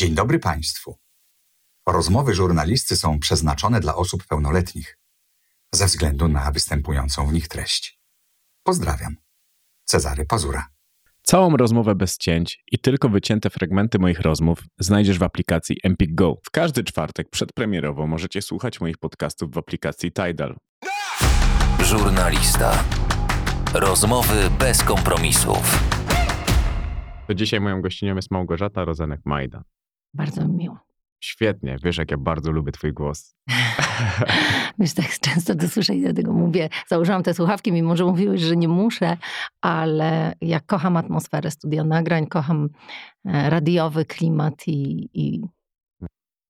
Dzień dobry Państwu. Rozmowy żurnalisty są przeznaczone dla osób pełnoletnich ze względu na występującą w nich treść. Pozdrawiam. Cezary Pazura. Całą rozmowę bez cięć i tylko wycięte fragmenty moich rozmów znajdziesz w aplikacji Empik Go. W każdy czwartek przedpremierowo możecie słuchać moich podcastów w aplikacji Tidal. Żurnalista. Rozmowy bez kompromisów. To dzisiaj moją gościnią jest Małgorzata Rozenek-Majda. Bardzo mi miło. Świetnie, wiesz jak ja bardzo lubię twój głos. Wiesz, tak często to słyszę i dlatego mówię, założyłam te słuchawki, mimo że mówiłeś, że nie muszę, ale ja kocham atmosferę studia nagrań, kocham e, radiowy klimat i... i...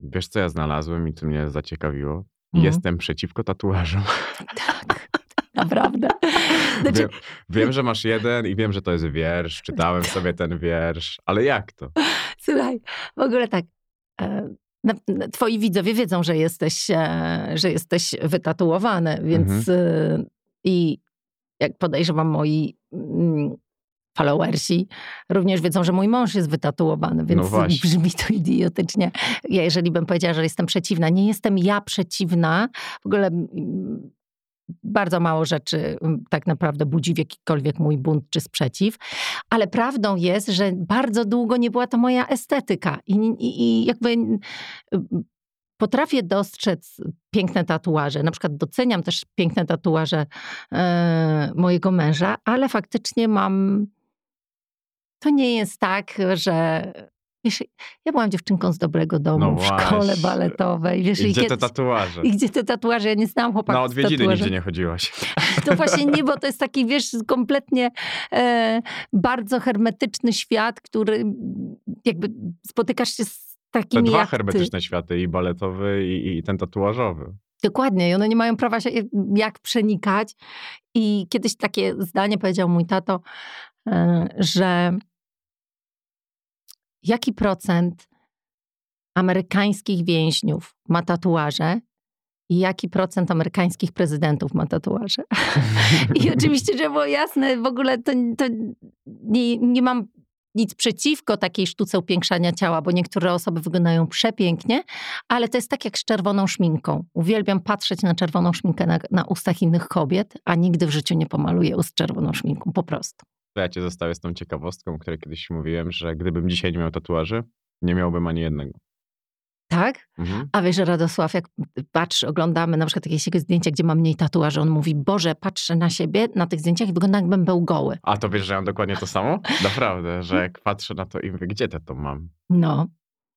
Wiesz co ja znalazłem i co mnie zaciekawiło? Mhm. Jestem przeciwko tatuażom. Tak, naprawdę. Znaczy, Wiem, wiem, że masz jeden i wiem, że to jest wiersz. Czytałem sobie ten wiersz, ale jak to? Słuchaj, w ogóle tak. e, Twoi widzowie wiedzą, że jesteś, e, że jesteś wytatuowany, więc e, i jak podejrzewam moi mm, followersi również wiedzą, że mój mąż jest wytatuowany, więc właśnie. brzmi to idiotycznie. Ja jeżeli bym powiedziała, że jestem przeciwna, nie jestem ja przeciwna. W ogóle mm, bardzo mało rzeczy mm, tak naprawdę budzi w jakikolwiek mój bunt czy sprzeciw. Ale prawdą jest, że bardzo długo nie była to moja estetyka. I, i, i jakby mm, potrafię dostrzec piękne tatuaże. Na przykład doceniam też piękne tatuaże e, mojego męża, ale faktycznie mam. To nie jest tak, że. Wiesz, ja byłam dziewczynką z dobrego domu No w szkole baletowej. Wiesz, I gdzie te tatuaże? i gdzie te tatuaże? Ja nie znałam chłopaków Na z odwiedziny tatuażem. nigdzie nie chodziłaś. To właśnie nie, bo to jest taki, wiesz, kompletnie e, bardzo hermetyczny świat, który jakby spotykasz się z Te takimi dwa jak ty. hermetyczne światy, i baletowy, i, i ten tatuażowy. Dokładnie. I one nie mają prawa się jak przenikać. I kiedyś takie zdanie powiedział mój tato, e, że jaki procent amerykańskich więźniów ma tatuaże i jaki procent amerykańskich prezydentów ma tatuaże. I oczywiście, żeby było jasne, w ogóle to, to nie, nie mam nic przeciwko takiej sztuce upiększania ciała, bo niektóre osoby wyglądają przepięknie, ale to jest tak jak z czerwoną szminką. Uwielbiam patrzeć na czerwoną szminkę na, na ustach innych kobiet, a nigdy w życiu nie pomaluję ust czerwoną szminką, po prostu. To ja cię zostawię z tą ciekawostką, o której kiedyś mówiłem, że gdybym dzisiaj nie miał tatuaży, nie miałbym ani jednego. Tak? Mhm. A wiesz, że Radosław, jak patrzy, oglądamy na przykład jakieś zdjęcia, gdzie ma mniej tatuaży, on mówi, Boże, patrzę na siebie na tych zdjęciach i wygląda jakbym był goły. A to wiesz, że ja mam dokładnie to samo? Naprawdę, że jak patrzę na to i mówię, gdzie te to mam? No.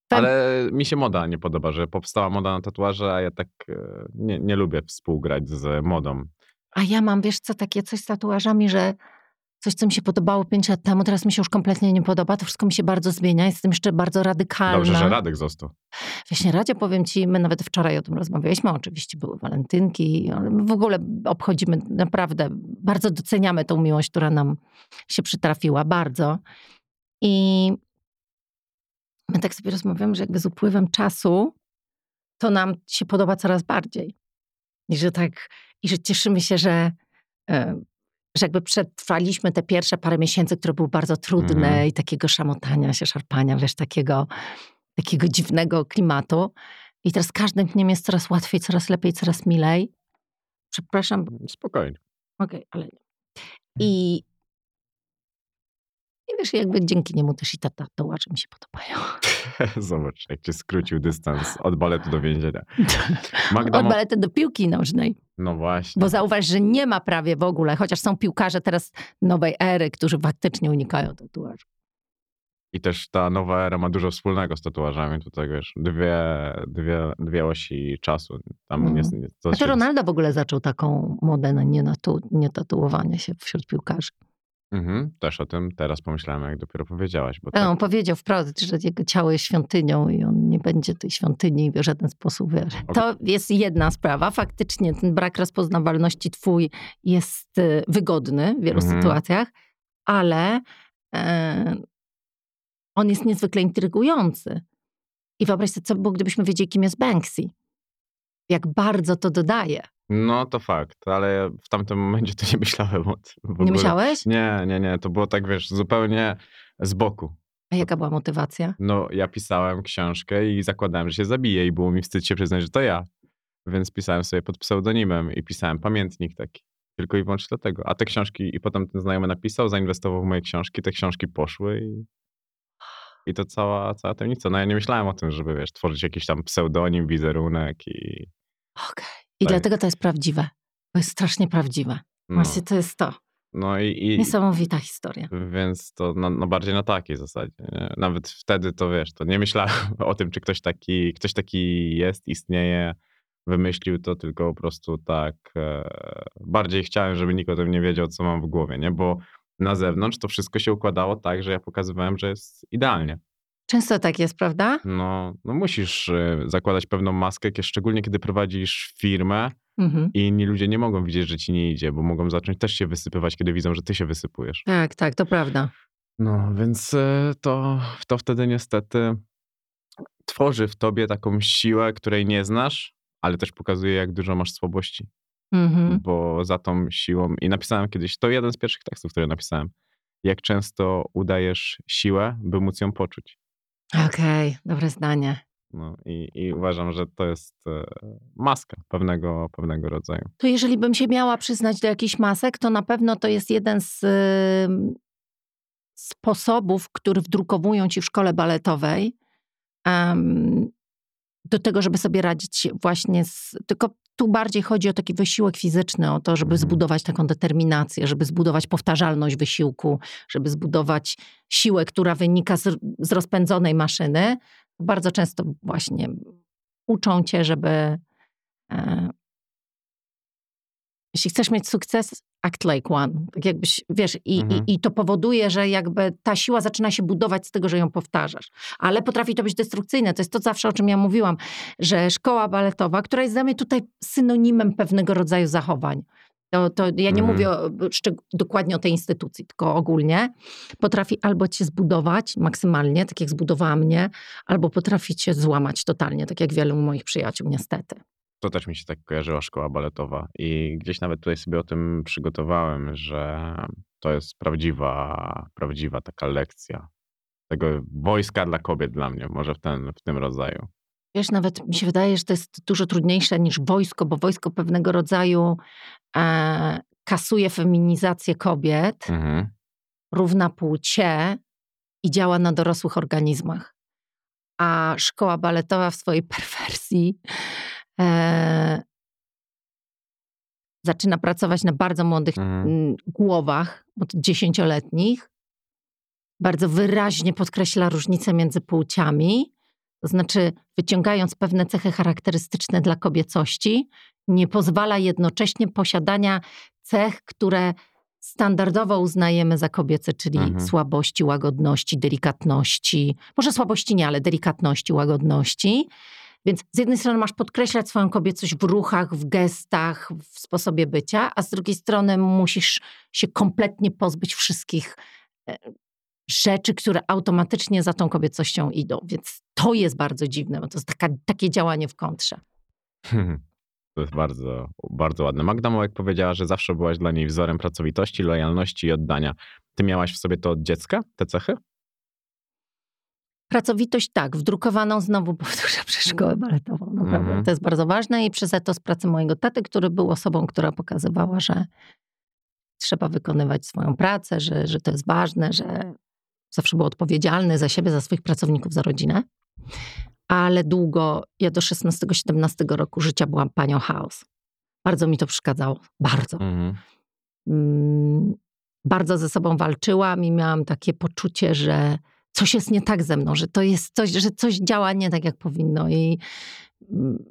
Ale mi się moda nie podoba, że powstała moda na tatuaże, a ja tak e, nie, nie lubię współgrać z modą. A ja mam, wiesz co, takie coś z tatuażami, że coś, co mi się podobało pięć lat temu, teraz mi się już kompletnie nie podoba. To wszystko mi się bardzo zmienia. Jestem jeszcze bardzo radykalna. Dobrze, że Radek został. Właśnie, Radzie, powiem ci, my nawet wczoraj o tym rozmawialiśmy. Oczywiście były walentynki, ale w ogóle obchodzimy naprawdę, bardzo doceniamy tą miłość, która nam się przytrafiła, bardzo. I my tak sobie rozmawiamy, że jakby z upływem czasu to nam się podoba coraz bardziej. I że tak, i że cieszymy się, że, e, że jakby przetrwaliśmy te pierwsze parę miesięcy, które były bardzo trudne Mhm. i takiego szamotania się, szarpania, wiesz, takiego, takiego dziwnego klimatu. I teraz każdym dniem jest coraz łatwiej, coraz lepiej, coraz milej. Przepraszam, Spokojnie. okej, ale nie. I, I wiesz, jakby dzięki niemu też i te tatuaże mi się podobają. Zobacz, jak cię skrócił dystans od baletu do więzienia. Magda, Od baletu do piłki nożnej. no właśnie. Bo zauważ, że nie ma prawie w ogóle, chociaż są piłkarze teraz nowej ery, którzy faktycznie unikają tatuaży. I też ta nowa era ma dużo wspólnego z tatuażami. Tutaj wiesz, dwie, dwie, dwie osi czasu. Tam nie, nie, to A to się- Ronaldo w ogóle zaczął taką modę na nienatu, nietatuowanie się wśród piłkarzy. Mhm, też o tym teraz pomyślałem, jak dopiero powiedziałaś. Bo Tak. On powiedział wprost, że jego ciało jest świątynią i on nie będzie tej świątyni w żaden sposób. Wiesz. To jest jedna sprawa. Faktycznie ten brak rozpoznawalności twój jest y, wygodny w wielu Mhm. sytuacjach, ale e, on jest niezwykle intrygujący. I wyobraź sobie, co by było, gdybyśmy wiedzieli, kim jest Banksy. Jak bardzo to dodaje. No to fakt, ale w tamtym momencie to nie myślałem o tym. Nie myślałeś? Nie, nie, nie. To było tak, wiesz, zupełnie z boku. A jaka była motywacja? No, ja pisałem książkę i zakładałem, że się zabiję i było mi wstyd się przyznać, że to ja. Więc pisałem sobie pod pseudonimem i pisałem pamiętnik taki. Tylko i wyłącznie dlatego. A te książki, i potem ten znajomy napisał, zainwestował w moje książki, te książki poszły i, i to cała, cała tajemnica. No ja nie myślałem o tym, żeby, wiesz, tworzyć jakiś tam pseudonim, wizerunek i... Okej. I Tak. dlatego to jest prawdziwe. To jest strasznie prawdziwe. No, Właśnie to jest to. no i, i, Niesamowita historia. Więc to no, no bardziej na takiej zasadzie. Nie? Nawet wtedy to wiesz, to nie myślałem o tym, czy ktoś taki, ktoś taki jest, istnieje, wymyślił to, tylko po prostu tak e, bardziej chciałem, żeby nikt o tym nie wiedział, co mam w głowie, nie? Bo na zewnątrz to wszystko się układało tak, że ja pokazywałem, że jest idealnie. Często tak jest, prawda? No, no musisz e, zakładać pewną maskę, szczególnie kiedy prowadzisz firmę Mhm. i inni ludzie nie mogą widzieć, że ci nie idzie, bo mogą zacząć też się wysypywać, kiedy widzą, że ty się wysypujesz. Tak, tak, to prawda. No, więc e, to, to wtedy niestety tworzy w tobie taką siłę, której nie znasz, ale też pokazuje, jak dużo masz słabości. Mhm. Bo za tą siłą, i napisałem kiedyś, to jeden z pierwszych tekstów, które napisałem, jak często udajesz siłę, by móc ją poczuć. Okej, dobre zdanie. No, i, I uważam, że to jest e, maska pewnego, pewnego rodzaju. To jeżeli bym się miała przyznać do jakichś masek, to na pewno to jest jeden z sposobów, który wdrukowują ci w szkole baletowej em, do tego, żeby sobie radzić właśnie z... Tylko tu bardziej chodzi o taki wysiłek fizyczny, o to, żeby Mhm. zbudować taką determinację, żeby zbudować powtarzalność wysiłku, żeby zbudować siłę, która wynika z, z rozpędzonej maszyny. Bardzo często właśnie uczą cię, żeby e, jeśli chcesz mieć sukces, act like one. Tak jakbyś, wiesz, i, Mhm. i, i to powoduje, że jakby ta siła zaczyna się budować z tego, że ją powtarzasz. Ale potrafi to być destrukcyjne. To jest to zawsze, o czym ja mówiłam, że szkoła baletowa, która jest dla mnie tutaj synonimem pewnego rodzaju zachowań. To, to ja nie Mhm. mówię o, dokładnie o tej instytucji, tylko ogólnie. Potrafi albo cię zbudować maksymalnie, tak jak zbudowała mnie, albo potrafi cię złamać totalnie, tak jak wielu moich przyjaciół, niestety. To też mi się tak kojarzyła szkoła baletowa. I gdzieś nawet tutaj sobie o tym przygotowałem, że to jest prawdziwa, prawdziwa taka lekcja tego wojska dla kobiet dla mnie, może w, ten, w tym rodzaju. Wiesz, nawet mi się wydaje, że to jest dużo trudniejsze niż wojsko, bo wojsko pewnego rodzaju e, kasuje feminizację kobiet, Mhm. równa płcie i działa na dorosłych organizmach. A szkoła baletowa w swojej perwersji e, zaczyna pracować na bardzo młodych Mhm. głowach, od dziesięcioletnich. Bardzo wyraźnie podkreśla różnicę między płciami. To znaczy, wyciągając pewne cechy charakterystyczne dla kobiecości, nie pozwala jednocześnie posiadania cech, które standardowo uznajemy za kobiece, czyli Mhm. słabości, łagodności, delikatności. Może słabości nie, ale delikatności, łagodności. Więc z jednej strony masz podkreślać swoją kobiecość w ruchach, w gestach, w sposobie bycia, a z drugiej strony musisz się kompletnie pozbyć wszystkich e, rzeczy, które automatycznie za tą kobiecością idą. Więc to jest bardzo dziwne, bo to jest taka, takie działanie w kontrze. To jest bardzo, bardzo ładne. Magda Mołek powiedziała, że zawsze byłaś dla niej wzorem pracowitości, lojalności i oddania. Ty miałaś w sobie to od dziecka, te cechy? Pracowitość tak, wdrukowaną znowu powtórzę przez szkołę baletową. Naprawdę. Mhm. To jest bardzo ważne i przez etos pracy mojego taty, który był osobą, która pokazywała, że trzeba wykonywać swoją pracę, że, że to jest ważne, że zawsze był odpowiedzialny za siebie, za swoich pracowników, za rodzinę. Ale długo, ja do 16-17 roku życia byłam panią chaos. Bardzo mi to przeszkadzało. Bardzo. Mhm. Mm, bardzo ze sobą walczyłam i miałam takie poczucie, że coś jest nie tak ze mną, że to jest coś, że coś działa nie tak, jak powinno. I mm,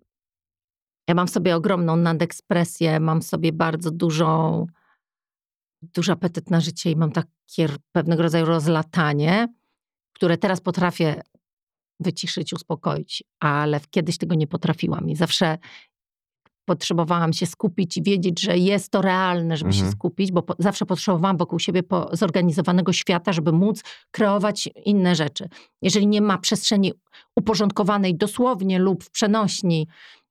ja mam sobie ogromną nadekspresję, mam sobie bardzo dużą, duży apetyt na życie i mam takie pewnego rodzaju rozlatanie, które teraz potrafię wyciszyć, uspokoić, ale kiedyś tego nie potrafiłam i zawsze potrzebowałam się skupić i wiedzieć, że jest to realne, żeby Mhm. się skupić, bo po, zawsze potrzebowałam wokół siebie po, zorganizowanego świata, żeby móc kreować inne rzeczy. Jeżeli nie ma przestrzeni uporządkowanej dosłownie lub w przenośni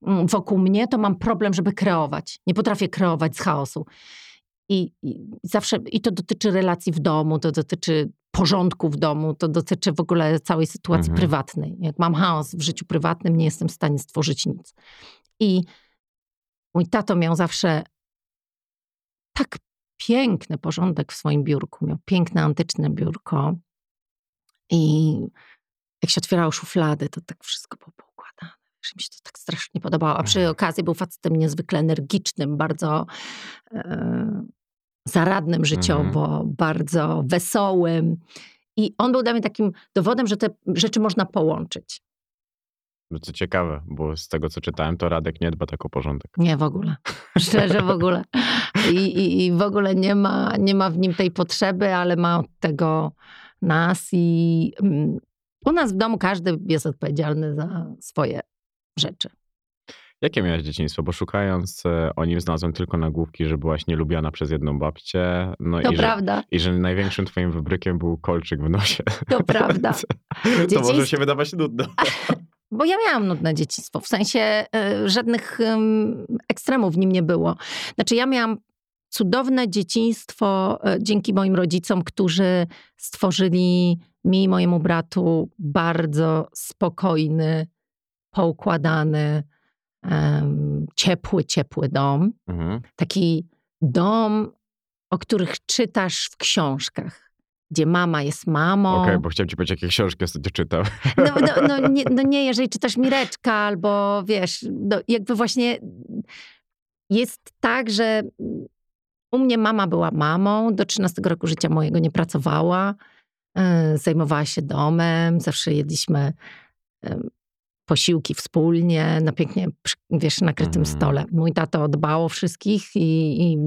mm, wokół mnie, to mam problem, żeby kreować. Nie potrafię kreować z chaosu. I, i zawsze, i to dotyczy relacji w domu, to dotyczy porządku w domu, to dotyczy w ogóle całej sytuacji Mhm. prywatnej. Jak mam chaos w życiu prywatnym, nie jestem w stanie stworzyć nic. I mój tato miał zawsze tak piękny porządek w swoim biurku. Miał piękne, antyczne biurko. I jak się otwierało szuflady, to tak wszystko było poukładane. Że mi się to tak strasznie podobało. A przy Mhm. okazji był facetem niezwykle energicznym, bardzo e, zaradnym życiowo, bardzo wesołym. I on był dla mnie takim dowodem, że te rzeczy można połączyć. Co ciekawe, bo z tego co czytałem, to Radek nie dba tak o porządek. Nie w ogóle. Szczerze w ogóle. I, i, i w ogóle nie ma, nie ma w nim tej potrzeby, ale ma od tego nas i mm, u nas w domu każdy jest odpowiedzialny za swoje rzeczy. Jakie miałeś dzieciństwo? Bo szukając e, o nim znalazłem tylko nagłówki, że byłaś nielubiana przez jedną babcię. No To i że, prawda, I że największym twoim wybrykiem był kolczyk w nosie. to prawda. To może się wydawać nudno. Bo ja miałam nudne dzieciństwo, w sensie e, żadnych em, ekstremów w nim nie było. Znaczy ja miałam cudowne dzieciństwo e, dzięki moim rodzicom, którzy stworzyli mi i mojemu bratu bardzo spokojny, poukładany, ciepły, ciepły dom. Mhm. Taki dom, o których czytasz w książkach, gdzie mama jest mamą. Okej, bo chciałem ci powiedzieć, jakie książki ostatnio czytał. No, no, no, nie, no nie, jeżeli czytasz Mireczka albo wiesz, no jakby właśnie jest tak, że u mnie mama była mamą, do 13 roku życia mojego nie pracowała, e, zajmowała się domem, zawsze jedliśmy posiłki wspólnie, na pięknie, wiesz, nakrytym Mhm. stole. Mój tato dbał o wszystkich i, i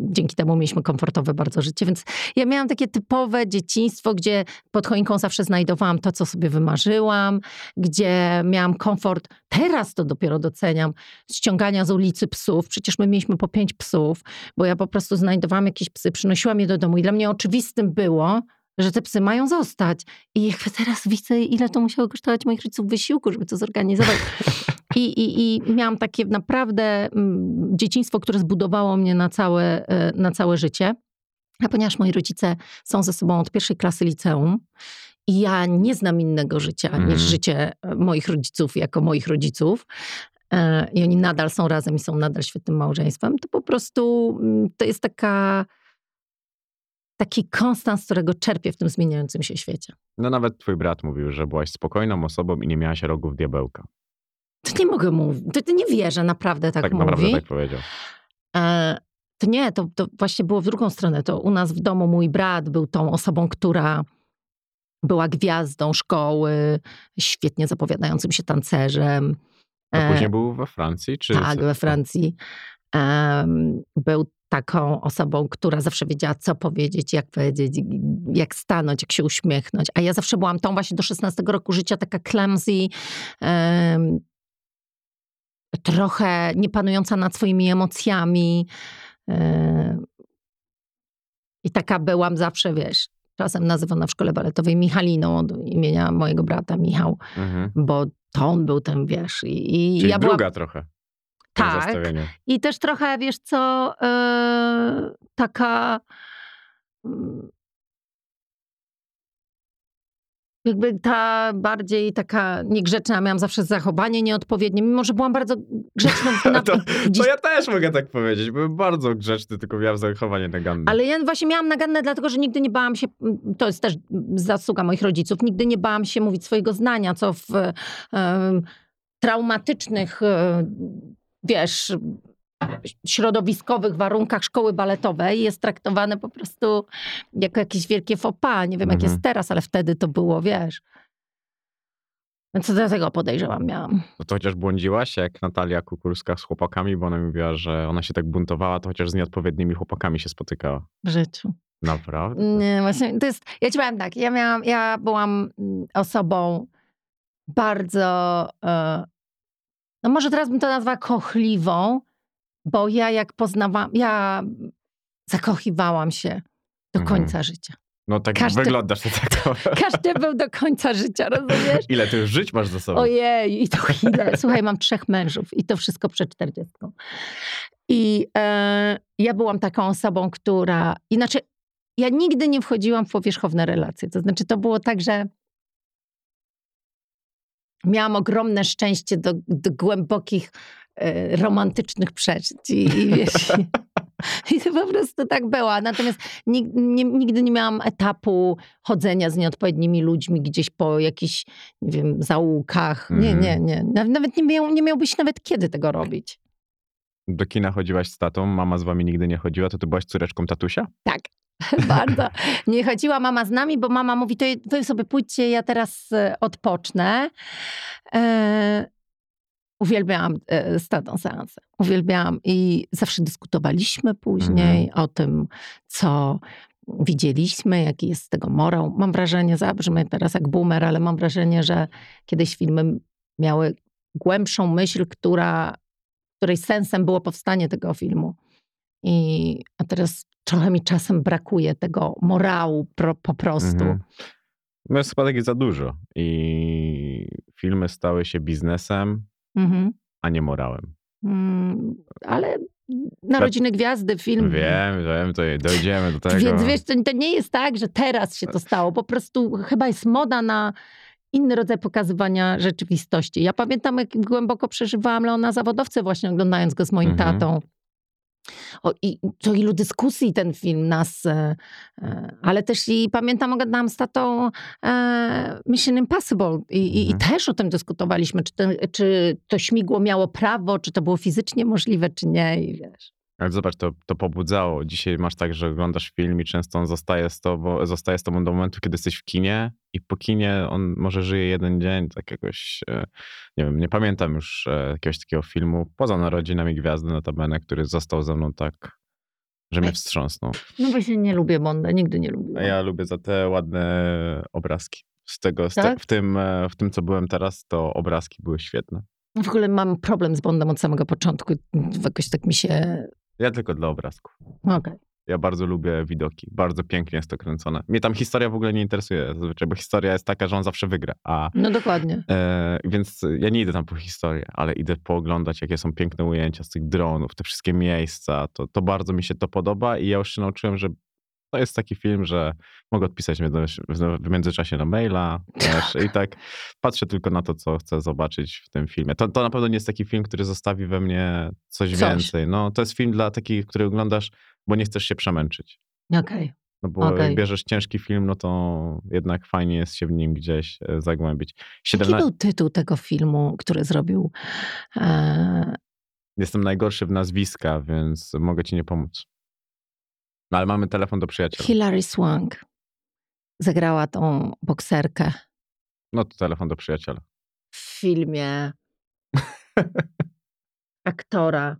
dzięki temu mieliśmy komfortowe bardzo życie, więc ja miałam takie typowe dzieciństwo, gdzie pod choinką zawsze znajdowałam to, co sobie wymarzyłam, gdzie miałam komfort. Teraz to dopiero doceniam. Ściągania z ulicy psów. Przecież my mieliśmy po pięć psów, bo ja po prostu znajdowałam jakieś psy, przynosiłam je do domu i dla mnie oczywistym było, że te psy mają zostać. I jakby teraz widzę, ile to musiało kosztować moich rodziców wysiłku, żeby to zorganizować. I, i, I miałam takie naprawdę mm, dzieciństwo, które zbudowało mnie na całe, e, na całe życie. A ponieważ moi rodzice są ze sobą od pierwszej klasy liceum i ja nie znam innego życia Mhm. niż życie e, moich rodziców jako moich rodziców, e, i oni nadal są razem i są nadal świetnym małżeństwem, to po prostu mm, to jest taka, taki konstans, którego czerpię w tym zmieniającym się świecie. No nawet twój brat mówił, że byłaś spokojną osobą i nie miałaś rogów diabełka. To nie mogę mówić, to, to nie wierzę, naprawdę tak, Tak, mówi. naprawdę tak powiedział. E, to nie, to, to właśnie było w drugą stronę. To u nas w domu mój brat był tą osobą, która była gwiazdą szkoły, świetnie zapowiadającym się tancerzem. A E, później był we Francji? Czy tak, we Francji. Był taką osobą, która zawsze wiedziała, co powiedzieć, jak powiedzieć, jak stanąć, jak się uśmiechnąć. A ja zawsze byłam tą właśnie do 16 roku życia, taka clumsy, trochę niepanująca nad swoimi emocjami. em, I taka byłam zawsze, wiesz, czasem nazywana w szkole baletowej Michaliną od imienia mojego brata Michał, Mhm. bo to on był ten, wiesz. I, i Czyli ja byłam, druga trochę. Tak, zestawieniu. i też trochę, wiesz co, e, taka mm, jakby ta bardziej taka niegrzeczna, miałam zawsze zachowanie nieodpowiednie, mimo że byłam bardzo grzeczną na, To, to ja też mogę tak powiedzieć. Byłem bardzo grzeczny, tylko miałem zachowanie naganne. ale ja właśnie miałam naganne, dlatego że nigdy nie bałam się, to jest też zasługa moich rodziców, nigdy nie bałam się mówić swojego zdania, co w traumatycznych, e, wiesz, środowiskowych warunkach szkoły baletowej jest traktowane po prostu jako jakieś wielkie pas. Nie wiem, jak Mhm. jest teraz, ale wtedy to było, wiesz. Więc do tego podejrzewam miałam. No to chociaż błądziłaś, jak Natalia Kukulska z chłopakami, bo ona mówiła, że ona się tak buntowała, to chociaż z nieodpowiednimi chłopakami się spotykała. w życiu. Naprawdę? Nie, właśnie to jest, ja ci powiem tak, ja miałam, ja byłam mm, osobą bardzo, e, no może teraz bym to nazwała kochliwą, bo ja jak poznawałam, ja zakochiwałam się do Mhm. końca życia. No tak Każdy- wyglądasz na taką. Każdy był do końca życia, rozumiesz? Ile ty już żyć masz za sobą? Ojej, i to ile? Słuchaj, mam trzech mężów i to wszystko przed czterdziestką. I e, ja byłam taką osobą, która, inaczej ja nigdy nie wchodziłam w powierzchowne relacje. To znaczy, to było tak, że miałam ogromne szczęście do, do głębokich, e, romantycznych przeżyć. I, i wiesz, i, i to po prostu tak było. Natomiast nig, nie, nigdy nie miałam etapu chodzenia z nieodpowiednimi ludźmi gdzieś po jakichś, nie wiem, zaułkach. Nie, Mhm. nie, nie. Naw- Nawet nie, miał, nie miałbyś nawet kiedy tego robić. Do kina chodziłaś z tatą, mama z wami nigdy nie chodziła, to ty byłaś córeczką tatusia? Tak. Bardzo. Nie chodziła mama z nami, bo mama mówi, to wy sobie pójdźcie, ja teraz e, odpocznę. E, uwielbiałam e, z tatą seansy. Uwielbiałam i zawsze dyskutowaliśmy później o tym, co widzieliśmy, jaki jest z tego morał. Mam wrażenie, zabrzmy teraz jak boomer, ale mam wrażenie, że kiedyś filmy miały głębszą myśl, która, której sensem było powstanie tego filmu. I, a teraz trochę mi czasem brakuje tego morału pro, po prostu. Mhm. No jest chyba takich za dużo. I filmy stały się biznesem, Mhm. a nie morałem. Mm, ale Narodziny Gwiazdy, film. Wiem, wiem, to dojdziemy do tego. Więc wiesz, to, to nie jest tak, że teraz się to stało. Po prostu chyba jest moda na inny rodzaj pokazywania rzeczywistości. Ja pamiętam, jak głęboko przeżywałam Leona Zawodowcę właśnie oglądając go z moim Mhm. tatą. O, I co ilu dyskusji ten film nas... E, e, ale też i pamiętam, oglądałam z tatą e, Mission Impossible i, i, i Mhm. też o tym dyskutowaliśmy, czy, ten, czy to śmigło miało prawo, czy to było fizycznie możliwe, czy nie i wiesz. Ale zobacz, to, to pobudzało. Dzisiaj masz tak, że oglądasz film i często on zostaje z, tobą, zostaje z tobą do momentu, kiedy jesteś w kinie i po kinie on może żyje jeden dzień, tak jakoś, e, nie wiem, nie pamiętam już e, jakiegoś takiego filmu, poza Narodzinami Gwiazdy notabene, który został ze mną tak, że mnie wstrząsnął. No właśnie nie lubię Bonda, nigdy nie lubiłam. A ja lubię za te ładne obrazki. Z tego, z te, Tak? w, tym, e, w tym, co byłem teraz, to obrazki były świetne. W ogóle mam problem z Bondem od samego początku. Jakoś tak mi się... Ja tylko dla obrazków. Okej. Ja bardzo lubię widoki. Bardzo pięknie jest to kręcone. Mnie tam historia w ogóle nie interesuje zazwyczaj, bo historia jest taka, że on zawsze wygra. A, No dokładnie. e, więc ja nie idę tam po historię, ale idę pooglądać, jakie są piękne ujęcia z tych dronów, te wszystkie miejsca. To, to bardzo mi się to podoba i ja już się nauczyłem, że to jest taki film, że mogę odpisać w międzyczasie na maila i tak patrzę tylko na to, co chcę zobaczyć w tym filmie. To, to na pewno nie jest taki film, który zostawi we mnie coś, Coś. więcej. No, to jest film dla takich, który oglądasz, bo nie chcesz się przemęczyć. Okej. No bo Okej. jak bierzesz ciężki film, no to jednak fajnie jest się w nim gdzieś e, zagłębić. Jaki 17... był tytuł tego filmu, który zrobił... E, Jestem najgorszy w nazwiska, więc mogę ci nie pomóc. No ale mamy telefon do przyjaciela. Hilary Swank zagrała tą bokserkę No to telefon do przyjaciela. w filmie aktora,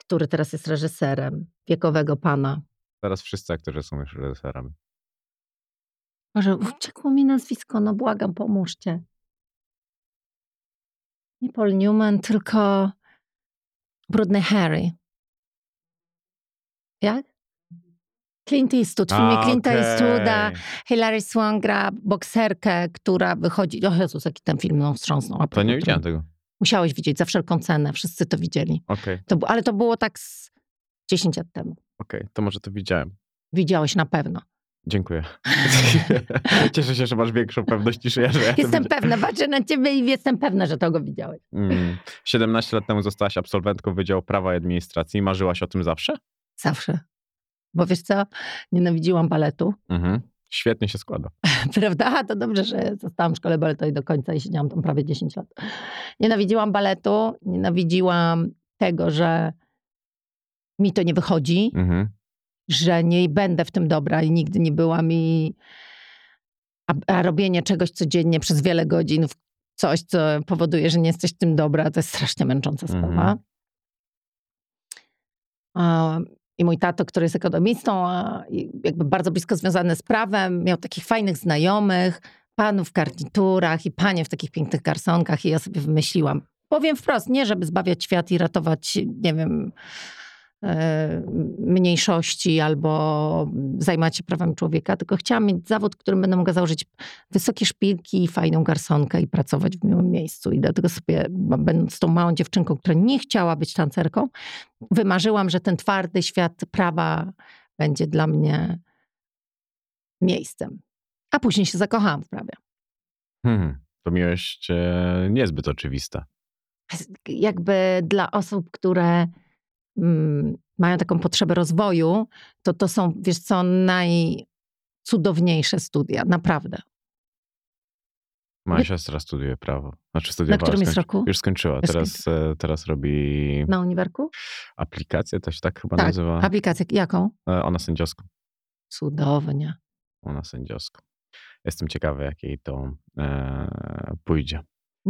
który teraz jest reżyserem, wiekowego pana. Teraz wszyscy aktorzy są już reżyserami. Może uciekło mi nazwisko, no błagam, pomóżcie. Nie Paul Newman, tylko Brudny Harry. Jak? Clint Eastwood. W filmie A, Clint'a Eastwooda okej. Hilary Swank gra bokserkę, która wychodzi... O Jezus, jaki ten film no, wstrząsnął. To nie widziałem tego. Musiałeś widzieć za wszelką cenę, wszyscy to widzieli. Okej, To, ale to było tak z 10 lat temu. okej, to może to widziałem. Widziałeś na pewno. Dziękuję. Cieszę się, że masz większą pewność niż ja, że ja Jestem pewna, patrzę na ciebie i jestem pewna, że to go widziałeś. Mm. 17 lat temu zostałaś absolwentką Wydziału Prawa i Administracji. Marzyłaś o tym zawsze? Zawsze. Bo wiesz co? Nienawidziłam baletu. Mhm. Świetnie się składa. Prawda? To dobrze, że zostałam w szkole baletu do końca i siedziałam tam prawie 10 lat. Nienawidziłam baletu, nienawidziłam tego, że mi to nie wychodzi, Mhm. że nie będę w tym dobra i nigdy nie byłam i a, a robienie czegoś codziennie przez wiele godzin coś, co powoduje, że nie jesteś w tym dobra, to jest strasznie męcząca sprawa. Mhm. I mój tato, który jest ekonomistą, a jakby bardzo blisko związany z prawem, miał takich fajnych znajomych, panów w garniturach i panie w takich pięknych garsonkach i ja sobie wymyśliłam. Powiem wprost, nie żeby zbawiać świat i ratować, nie wiem, mniejszości albo zajmować się prawami człowieka, tylko chciałam mieć zawód, w którym będę mogła założyć wysokie szpilki i fajną garsonkę i pracować w miłym miejscu. I dlatego sobie, będąc tą małą dziewczynką, która nie chciała być tancerką, wymarzyłam, że ten twardy świat prawa będzie dla mnie miejscem. A później się zakochałam w prawie. Hmm, to miłość e, niezbyt oczywista. Jakby dla osób, które mają taką potrzebę rozwoju, to to są, wiesz co, najcudowniejsze studia, naprawdę. Moja siostra studiuje prawo. Znaczy studiowała. którym jest roku? Już skończyła. Teraz, e, teraz robi Na uniwerku? aplikację, to się tak chyba Tak, nazywa. aplikację. Jaką? E, Ona sędziowską. Cudownie. Ona sędziowską. Jestem ciekawy, jak jej to e, pójdzie.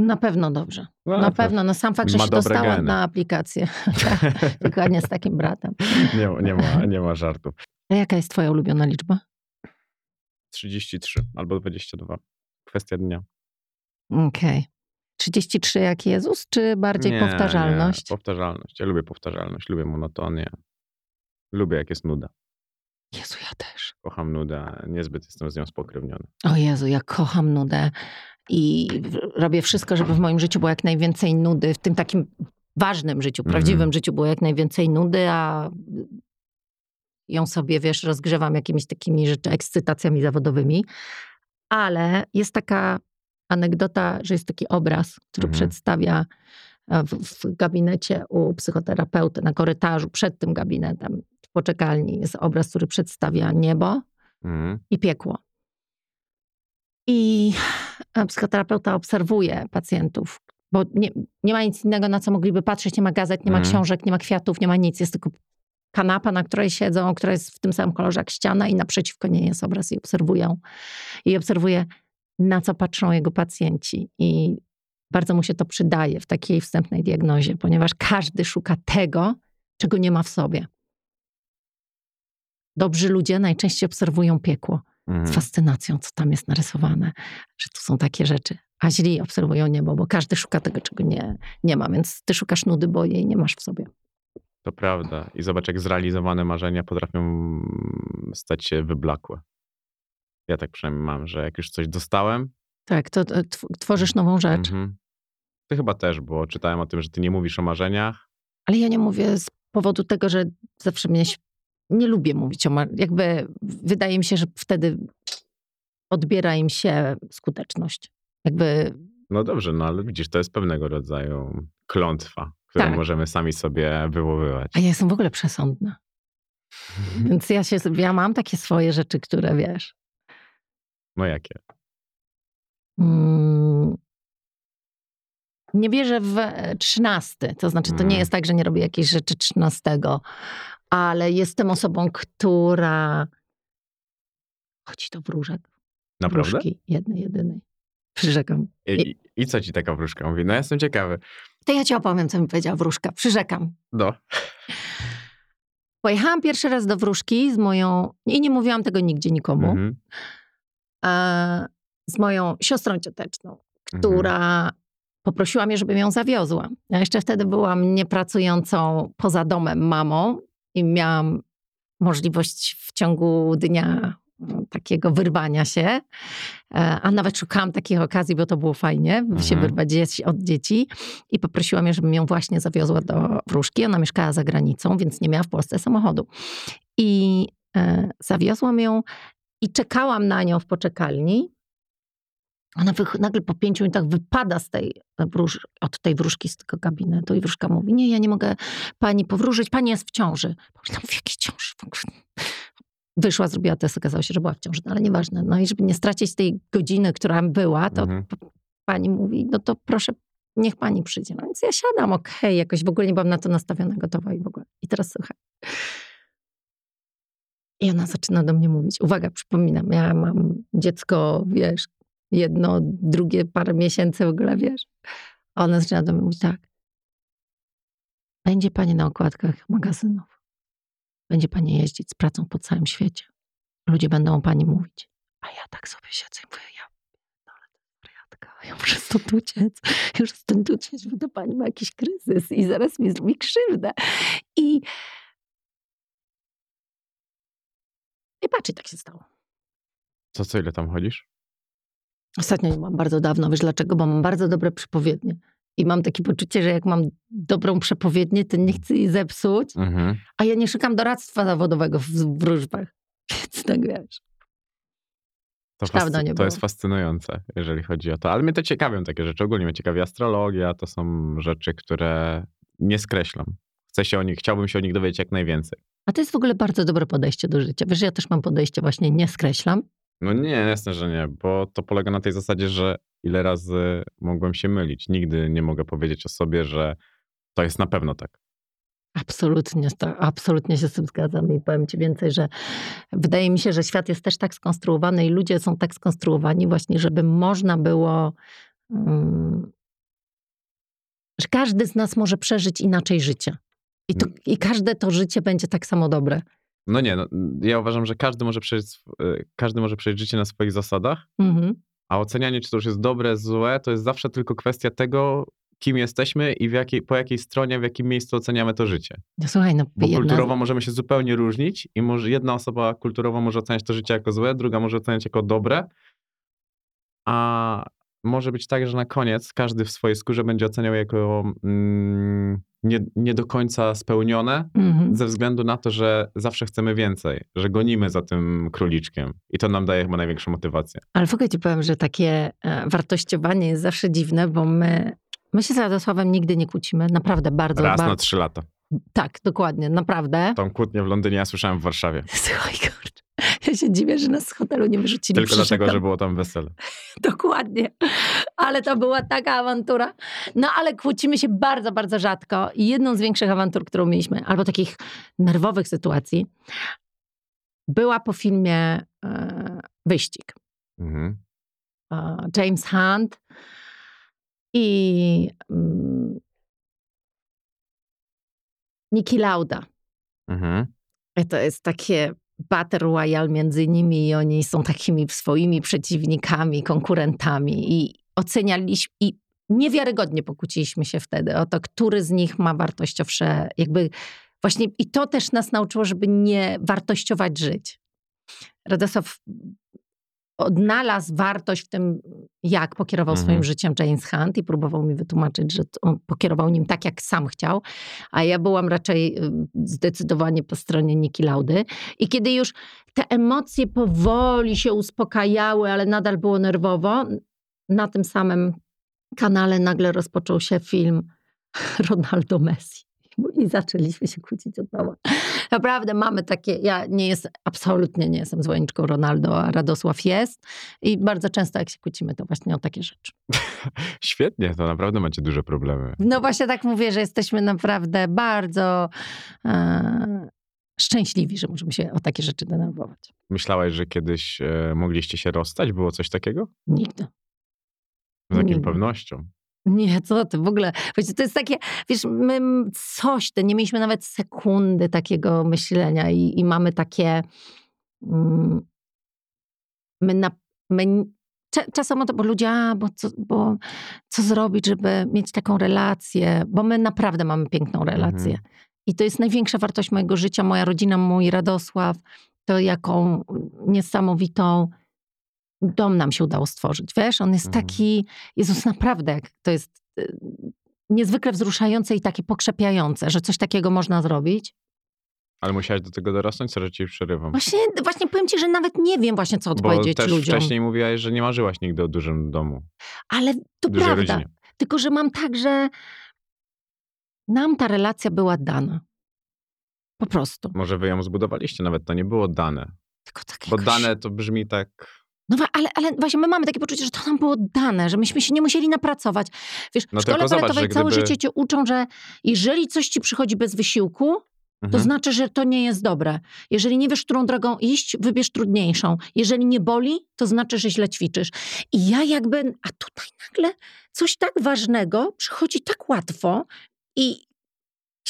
Na pewno dobrze. No, Na pewno. No sam fakt, że ma się dostała geny. na aplikację. Tak, Dokładnie z takim bratem. nie, ma- nie, ma, nie ma żartów. A jaka jest twoja ulubiona liczba? 33 albo 22. Kwestia dnia. Okej. 33 jak Jezus, czy bardziej Nie, powtarzalność? Nie, powtarzalność. Ja lubię powtarzalność, lubię monotonię. Lubię, jak jest nuda. Jezu, ja też. Kocham nudę, niezbyt jestem z nią spokrewniony. O Jezu, ja kocham nudę i robię wszystko, żeby w moim życiu było jak najwięcej nudy, w tym takim ważnym życiu, Mhm. prawdziwym życiu było jak najwięcej nudy, a ją sobie, wiesz, rozgrzewam jakimiś takimi rzeczy, ekscytacjami zawodowymi. Ale jest taka anegdota, że jest taki obraz, który Mhm. przedstawia e, w, w gabinecie u psychoterapeuty na korytarzu przed tym gabinetem poczekalni jest obraz, który przedstawia niebo, Mhm. i piekło. I psychoterapeuta obserwuje pacjentów, bo nie, nie ma nic innego, na co mogliby patrzeć. Nie ma gazet, nie ma Mhm. książek, nie ma kwiatów, nie ma nic. Jest tylko kanapa, na której siedzą, która jest w tym samym kolorze jak ściana i naprzeciwko niej jest obraz i obserwują. I obserwuje, na co patrzą jego pacjenci. I bardzo mu się to przydaje w takiej wstępnej diagnozie, ponieważ każdy szuka tego, czego nie ma w sobie. Dobrzy ludzie najczęściej obserwują piekło z Mhm. fascynacją, co tam jest narysowane, że tu są takie rzeczy. A źli obserwują niebo, bo każdy szuka tego, czego nie, nie ma, więc ty szukasz nudy, bo jej nie masz w sobie. To prawda. I zobacz, jak zrealizowane marzenia potrafią stać się wyblakłe. Ja tak przynajmniej mam, że jak już coś dostałem. Tak, to e, tw- tworzysz nową rzecz. Mhm. Ty chyba też, bo czytałem o tym, że ty nie mówisz o marzeniach. Ale ja nie mówię z powodu tego, że zawsze mnie nie lubię mówić o Jakby wydaje mi się, że wtedy odbiera im się skuteczność. Jakby No dobrze, no ale widzisz, to jest pewnego rodzaju klątwa, którą Tak. możemy sami sobie wywoływać. A ja jestem w ogóle przesądna. Więc ja się, ja mam takie swoje rzeczy, które wiesz. No jakie? Mm, nie wierzę w trzynasty. To znaczy, to nie Mm. jest tak, że nie robię jakiejś rzeczy trzynastego, ale jestem osobą, która chodzi do wróżek. Naprawdę? Wróżki jednej, jedynej. Przyrzekam. I, i, co ci taka wróżka mówi? No ja jestem ciekawy. To ja ci opowiem, co mi powiedziała wróżka. Przyrzekam. No. Pojechałam pierwszy raz do wróżki z moją, i nie mówiłam tego nigdzie nikomu, Mhm. z moją siostrą cioteczną, Mhm. która poprosiła mnie, żebym ją zawiozła. Ja jeszcze wtedy byłam niepracującą poza domem mamą i miałam możliwość w ciągu dnia mm, takiego wyrwania się, e, a nawet szukałam takich okazji, bo to było fajnie, się Mhm. wyrwać dzieci, od dzieci i poprosiła mnie, żebym ją właśnie zawiozła do wróżki. Ona mieszkała za granicą, więc nie miała w Polsce samochodu. I e, zawiozłam ją i czekałam na nią w poczekalni. Ona nagle po pięciu minutach wypada z tej wróż- od tej wróżki z tego gabinetu i wróżka mówi, nie, ja nie mogę pani powróżyć, pani jest w ciąży. Pomyślałam, w jakiej ciąży? Wyszła, zrobiła test, okazało się, że była w ciąży, no ale nieważne. No i żeby nie stracić tej godziny, która była, to Mhm. pani mówi, no to proszę, niech pani przyjdzie. No więc ja siadam, okej, jakoś w ogóle nie byłam na to nastawiona, gotowa i w ogóle. I teraz słuchaj. I ona zaczyna do mnie mówić. Uwaga, przypominam, ja mam dziecko, wiesz, jedno, drugie parę miesięcy w ogóle, wiesz. A ona zaczyna do mnie mówić tak. Będzie pani na okładkach magazynów. Będzie pani jeździć z pracą po całym świecie. Ludzie będą o pani mówić. A ja tak sobie siedzę i mówię, ja ja muszę stąd uciec. Ja muszę stąd uciec, bo to pani ma jakiś kryzys i zaraz mi zrobi krzywdę. I i patrz, i tak się stało. Co, co ile tam chodzisz? Ostatnio nie byłam bardzo dawno. Wiesz dlaczego? Bo mam bardzo dobre przypowiednie. I mam takie poczucie, że jak mam dobrą przepowiednię, to nie chcę jej zepsuć, Mhm. a ja nie szukam doradztwa zawodowego w wróżbach. Więc tak wiesz. To, dawno nie to było. jest fascynujące, jeżeli chodzi o to. Ale mnie to ciekawią takie rzeczy. Ogólnie mnie ciekawi astrologia. To są rzeczy, które nie skreślam. Chcę się o nich, chciałbym się o nich dowiedzieć jak najwięcej. A to jest w ogóle bardzo dobre podejście do życia. Wiesz, ja też mam podejście właśnie nie skreślam. No nie, jasne, że nie, bo to polega na tej zasadzie, że ile razy mogłem się mylić. Nigdy nie mogę powiedzieć o sobie, że to jest na pewno tak. Absolutnie, to, absolutnie się z tym zgadzam i powiem ci więcej, że wydaje mi się, że świat jest też tak skonstruowany i ludzie są tak skonstruowani właśnie, żeby można było, um, że każdy z nas może przeżyć inaczej życie. I, to, Mm. I każde to życie będzie tak samo dobre. No nie, no, ja uważam, że każdy może przeżyć, sw- y, każdy może przeżyć życie na swoich zasadach, Mhm. a ocenianie, czy to już jest dobre, złe, to jest zawsze tylko kwestia tego, kim jesteśmy i w jakiej, po jakiej stronie, w jakim miejscu oceniamy to życie. No, słuchaj, no Bo jedna, kulturowo możemy się zupełnie różnić i może jedna osoba kulturowo może oceniać to życie jako złe, druga może oceniać jako dobre, a może być tak, że na koniec każdy w swojej skórze będzie oceniał jako mm, nie, nie do końca spełnione, Mhm. ze względu na to, że zawsze chcemy więcej, że gonimy za tym króliczkiem i to nam daje chyba największą motywację. Ale w ogóle ci powiem, że takie e, wartościowanie jest zawsze dziwne, bo my, my się z Radosławem nigdy nie kłócimy. Naprawdę bardzo, Raz bardzo. na trzy lata. Tak, dokładnie, naprawdę. Tą kłótnię w Londynie ja słyszałem w Warszawie. Słuchaj, kurczę. Ja się dziwię, że nas z hotelu nie wyrzucili. Tylko Przyszedł dlatego, tam- że było tam wesele. Dokładnie. Ale to była taka awantura. No ale kłócimy się bardzo, bardzo rzadko. I jedną z większych awantur, którą mieliśmy, albo takich nerwowych sytuacji, była po filmie e, Wyścig. Mhm. E, James Hunt i mm, Niki Lauda. Mhm. I To jest takie battle royale między nimi i oni są takimi swoimi przeciwnikami, konkurentami i ocenialiśmy i niewiarygodnie pokłóciliśmy się wtedy o to, który z nich ma wartościowsze, jakby właśnie i to też nas nauczyło, żeby nie wartościować żyć. Radosław odnalazł wartość w tym, jak pokierował Mhm. swoim życiem James Hunt i próbował mi wytłumaczyć, że on pokierował nim tak, jak sam chciał, a ja byłam raczej y, zdecydowanie po stronie Niki Laudy. I kiedy już te emocje powoli się uspokajały, ale nadal było nerwowo, na tym samym kanale nagle rozpoczął się film Ronaldo Messi. I zaczęliśmy się kłócić od nowa. Naprawdę mamy takie, ja nie jestem, absolutnie nie jestem zwolenniczką Ronaldo, a Radosław jest. I bardzo często jak się kłócimy, to właśnie o takie rzeczy. Świetnie, to naprawdę macie duże problemy. No właśnie tak mówię, że jesteśmy naprawdę bardzo e, szczęśliwi, że możemy się o takie rzeczy denerwować. Myślałaś, że kiedyś e, mogliście się rozstać? Było coś takiego? Nigdy. Z jaką Nie. pewnością? Nie, co ty, w ogóle, wiecie, to jest takie, wiesz, my coś, nie mieliśmy nawet sekundy takiego myślenia i, i mamy takie, mm, my, na, my czasem o to, bo ludzie, a, bo co, bo co zrobić, żeby mieć taką relację, bo my naprawdę mamy piękną relację. Mhm. I to jest największa wartość mojego życia, moja rodzina, mój Radosław, to jaką niesamowitą dom nam się udało stworzyć, wiesz? On jest Mhm. taki, Jezus, naprawdę, to jest y, niezwykle wzruszające i takie pokrzepiające, że coś takiego można zrobić. Ale musiałaś do tego dorosnąć? Sorry, ci przerywam. Właśnie, właśnie powiem ci, że nawet nie wiem właśnie, co Bo odpowiedzieć też ludziom. wcześniej mówiłaś, że nie marzyłaś nigdy o dużym domu, Ale to dużej prawda. rodzinie. Tylko, że mam tak, że nam ta relacja była dana. Po prostu. Może wy ją zbudowaliście, nawet to nie było dane. Tylko tak Bo jakoś... dane to brzmi tak... No ale, ale właśnie my mamy takie poczucie, że to nam było dane, że myśmy się nie musieli napracować. Wiesz, No w szkole że całe gdyby- życie cię uczą, że jeżeli coś ci przychodzi bez wysiłku, to Mhm. znaczy, że to nie jest dobre. Jeżeli nie wiesz, którą drogą iść, wybierz trudniejszą. Jeżeli nie boli, to znaczy, że źle ćwiczysz. I ja jakby, a tutaj nagle coś tak ważnego przychodzi tak łatwo i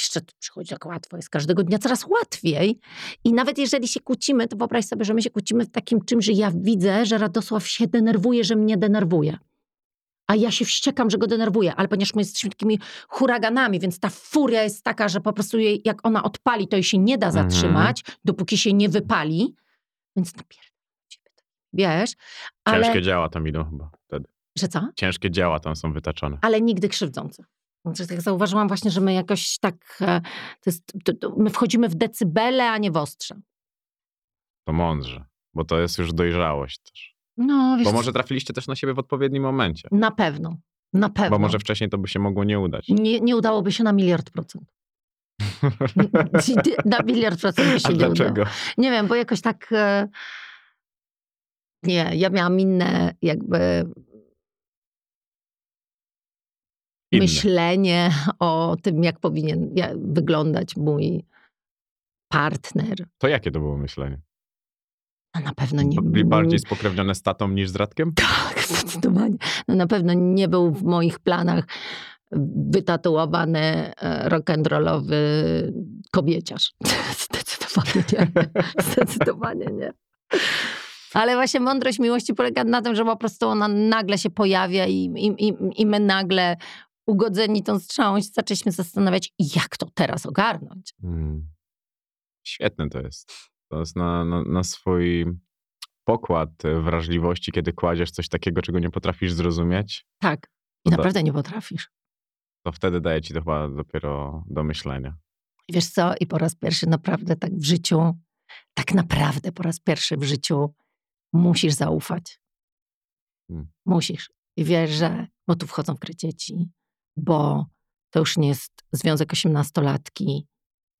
jeszcze to przychodzi tak łatwo, jest każdego dnia coraz łatwiej. I nawet jeżeli się kłócimy, to wyobraź sobie, że my się kłócimy w takim czymś, że ja widzę, że Radosław się denerwuje, że mnie denerwuje. A ja się wściekam, że go denerwuję, ale ponieważ my jesteśmy takimi huraganami, więc ta furia jest taka, że po prostu jej, jak ona odpali, to jej się nie da Mhm. zatrzymać, dopóki się nie wypali. Więc napierdolę ciebie. Wiesz? Ale Ciężkie działa tam idą chyba wtedy. Że co? Ciężkie dzieła tam są wytaczone. Ale nigdy krzywdzące. Znaczy, tak zauważyłam właśnie, że my jakoś tak, e, to jest, to, to my wchodzimy w decybele, a nie w ostrze. To mądrze, bo to jest już dojrzałość też. No, wiesz, Bo może trafiliście też na siebie w odpowiednim momencie. na pewno, na pewno. Bo może wcześniej to by się mogło nie udać. nie, nie udałoby się na miliard procent. Na miliard procent by się A nie udało. dlaczego? Nie wiem, bo jakoś tak. e, Nie, ja miałam inne jakby Inne. myślenie o tym, jak powinien wyglądać mój partner. To jakie to było myślenie? No na pewno nie. Byli bardziej spokrewnione z tatą niż z Radkiem? Tak, zdecydowanie. No na pewno nie był w moich planach wytatuowany e, rock'n'rollowy kobieciarz. Zdecydowanie nie. Zdecydowanie nie. Ale właśnie mądrość miłości polega na tym, że po prostu ona nagle się pojawia i, i, i, i my nagle ugodzeni tą strzałą zaczęliśmy zastanawiać, jak to teraz ogarnąć. Mm. Świetne to jest. To jest na, na, na swój pokład wrażliwości, kiedy kładziesz coś takiego, czego nie potrafisz zrozumieć, Tak. I naprawdę nie potrafisz. to wtedy daje ci to chyba dopiero do myślenia. I Wiesz co? I po raz pierwszy naprawdę tak w życiu, tak naprawdę po raz pierwszy w życiu musisz zaufać. Hmm. Musisz. I wiesz, że, bo tu wchodzą w grę dzieci, bo to już nie jest związek osiemnastolatki,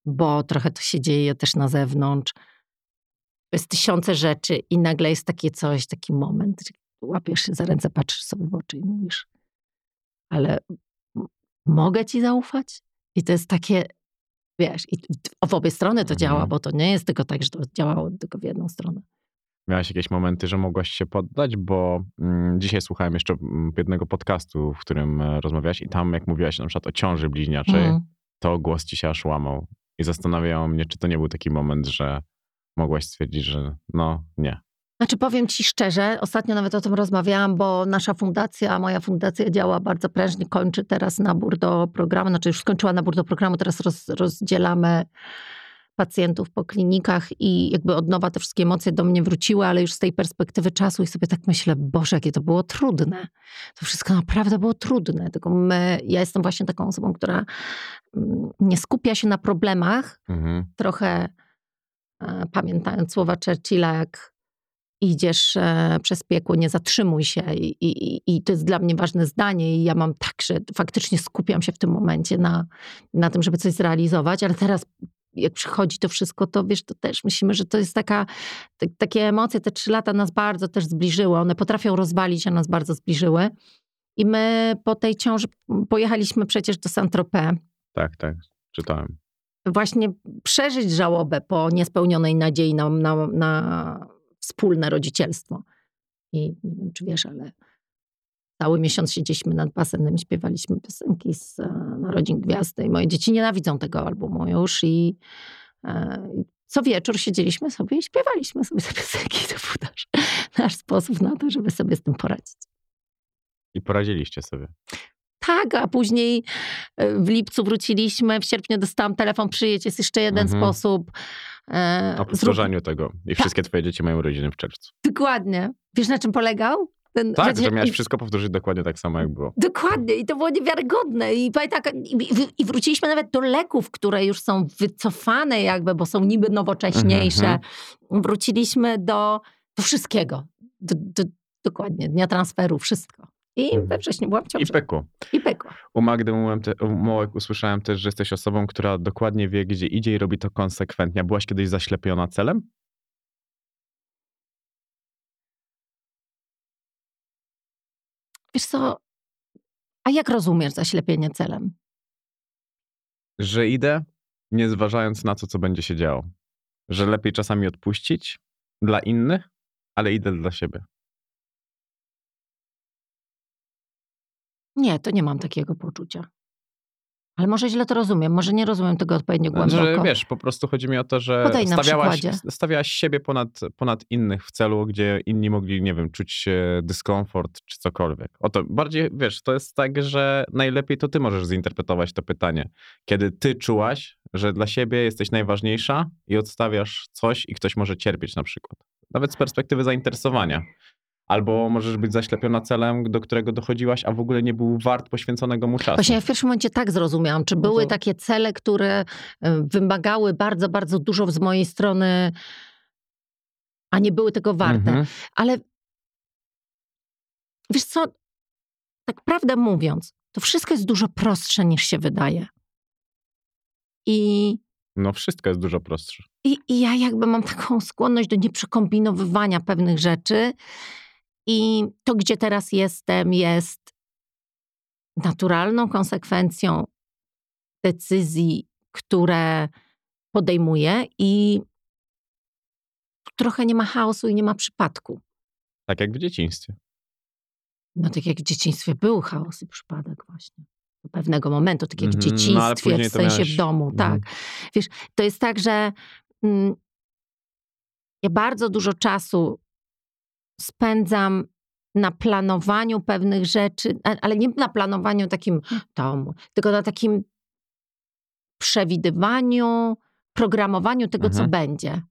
bo trochę to się dzieje też na zewnątrz. Jest tysiące rzeczy i nagle jest takie coś, taki moment, że łapiesz się za ręce, patrzysz sobie w oczy i mówisz, ale mogę ci zaufać? I to jest takie, wiesz, i w obie strony to Mhm. działa, bo to nie jest tylko tak, że to działało tylko w jedną stronę. Miałaś jakieś momenty, że mogłaś się poddać, bo mm, dzisiaj słuchałem jeszcze mm, jednego podcastu, w którym e, rozmawiałaś i tam jak mówiłaś na przykład o ciąży bliźniaczej, Mhm. to głos ci się aż łamał. I zastanawiało mnie, czy to nie był taki moment, że mogłaś stwierdzić, że no nie. Znaczy powiem ci szczerze, ostatnio nawet o tym rozmawiałam, bo nasza fundacja, moja fundacja działa bardzo prężnie, kończy teraz nabór do programu, znaczy już skończyła nabór do programu, teraz roz, rozdzielamy pacjentów po klinikach i jakby od nowa te wszystkie emocje do mnie wróciły, ale już z tej perspektywy czasu i sobie tak myślę, Boże, jakie to było trudne. To wszystko naprawdę było trudne, tylko my, ja jestem właśnie taką osobą, która mm, nie skupia się na problemach, Mhm. trochę e, pamiętając słowa Churchilla, jak idziesz e, przez piekło, nie zatrzymuj się. I, i, I to jest dla mnie ważne zdanie i ja mam tak, że faktycznie skupiam się w tym momencie na, na tym, żeby coś zrealizować, ale teraz jak przychodzi to wszystko, to wiesz, to też myślimy, że to jest taka, te, takie emocje, te trzy lata nas bardzo też zbliżyły. One potrafią rozwalić, a nas bardzo zbliżyły. I my po tej ciąży pojechaliśmy przecież do Saint-Tropez Tak, tak, czytałem. właśnie przeżyć żałobę po niespełnionej nadziei na, na, na wspólne rodzicielstwo. I nie wiem, czy wiesz, ale cały miesiąc siedzieliśmy nad basenem i śpiewaliśmy piosenki z e, Narodzin Gwiazdy. I moje dzieci nienawidzą tego albumu już i e, i co wieczór siedzieliśmy sobie i śpiewaliśmy sobie te piosenki. To był nasz, nasz sposób na to, żeby sobie z tym poradzić. I poradziliście sobie. Tak, a później e, w lipcu wróciliśmy, w sierpniu dostałam telefon, przyjedź, jest jeszcze jeden Mhm. sposób. E, O zrób- powtarzaniu tego. I wszystkie twoje dzieci mają urodziny w czerwcu. Dokładnie. Wiesz, na czym polegał? Ten, Tak, wiecie, że miałeś i- wszystko powtórzyć dokładnie tak samo, jak było. Dokładnie, i to było niewiarygodne. I, pamiętam, i, i, wróciliśmy nawet do leków, które już są wycofane, jakby, bo są niby nowocześniejsze. Mhm, Wróciliśmy do, do wszystkiego. Do, do, dokładnie, dnia transferu, wszystko. I Mhm. we wrześniu byłam w I pykło. I pykło. U Magdy Mołek usłyszałem też, że jesteś osobą, która dokładnie wie, gdzie idzie i robi to konsekwentnie. Byłaś kiedyś zaślepiona celem? Wiesz co, a jak rozumiesz zaślepienie celem? Że idę, nie zważając na to, co będzie się działo. Że lepiej czasami odpuścić dla innych, ale idę dla siebie. Nie, to nie mam takiego poczucia. Ale może źle to rozumiem, może nie rozumiem tego odpowiednio głęboko. Że wiesz, po prostu chodzi mi o to, że stawiałaś, stawiałaś siebie ponad, ponad innych w celu, gdzie inni mogli, nie wiem, czuć dyskomfort czy cokolwiek. O to bardziej, wiesz, to jest tak, że najlepiej to ty możesz zinterpretować to pytanie. Kiedy ty czułaś, że dla siebie jesteś najważniejsza i odstawiasz coś i ktoś może cierpieć na przykład. Nawet z perspektywy zainteresowania. Albo możesz być zaślepiona celem, do którego dochodziłaś, a w ogóle nie był wart poświęconego mu czasu. Właśnie ja w pierwszym momencie tak zrozumiałam. Czy No były to- takie cele, które e, wymagały bardzo, bardzo dużo z mojej strony, a nie były tego warte. Mhm. Ale wiesz co, tak prawdę mówiąc, to wszystko jest dużo prostsze niż się wydaje. I, No wszystko jest dużo prostsze. i, I ja jakby mam taką skłonność do nieprzekombinowywania pewnych rzeczy. I to, gdzie teraz jestem, jest naturalną konsekwencją decyzji, które podejmuję i trochę nie ma chaosu i nie ma przypadku. Tak jak w dzieciństwie. No tak jak w dzieciństwie był chaos i przypadek właśnie. Do pewnego momentu, tak jak w Mhm, no, dzieciństwie, później w sensie miałeś- w domu, mhm. tak. Wiesz, to jest tak, że mm, ja bardzo dużo czasu spędzam na planowaniu pewnych rzeczy, a- ale nie na planowaniu takim domu, tylko na takim przewidywaniu, programowaniu tego, co Mhm. będzie.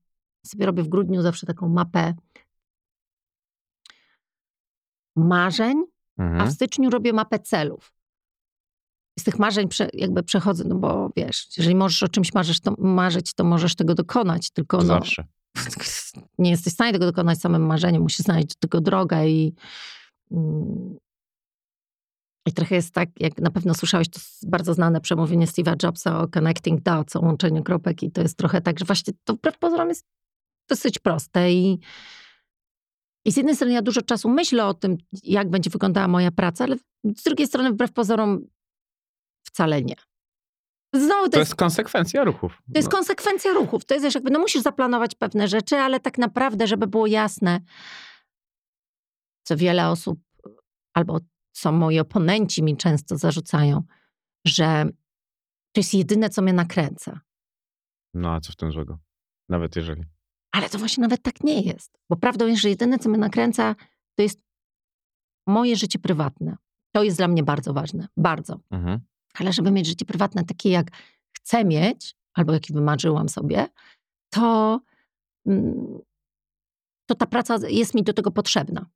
Sobie robię w grudniu zawsze taką mapę marzeń, a Mhm. w styczniu robię mapę celów. Z tych marzeń prze, jakby przechodzę, no bo wiesz, jeżeli możesz o czymś marzysz, to, marzyć, to możesz tego dokonać, tylko no, Zawsze. nie jesteś w stanie tego dokonać samym marzeniem, musisz znaleźć do tego drogę i, mm, i trochę jest tak, jak na pewno słyszałeś, to bardzo znane przemówienie Steve'a Jobsa o connecting dots, o łączeniu kropek i to jest trochę tak, że właśnie to wbrew pozorom jest dosyć proste i i z jednej strony ja dużo czasu myślę o tym, jak będzie wyglądała moja praca, ale z drugiej strony wbrew pozorom wcale nie. Znowu to, To jest, jest konsekwencja ruchów. to jest No. konsekwencja ruchów. To jest wiesz, jakby, no musisz zaplanować pewne rzeczy, ale tak naprawdę, żeby było jasne, co wiele osób, albo co moi oponenci mi często zarzucają, że to jest jedyne, co mnie nakręca. No a co w tym złego? Nawet jeżeli. Ale to właśnie nawet tak nie jest. Bo prawdą jest, że jedyne, co mnie nakręca, to jest moje życie prywatne. To jest dla mnie bardzo ważne. Bardzo. Mhm. Ale żeby mieć życie prywatne takie, jak chcę mieć, albo jakie wymarzyłam sobie, to, mm, to ta praca jest mi do tego potrzebna.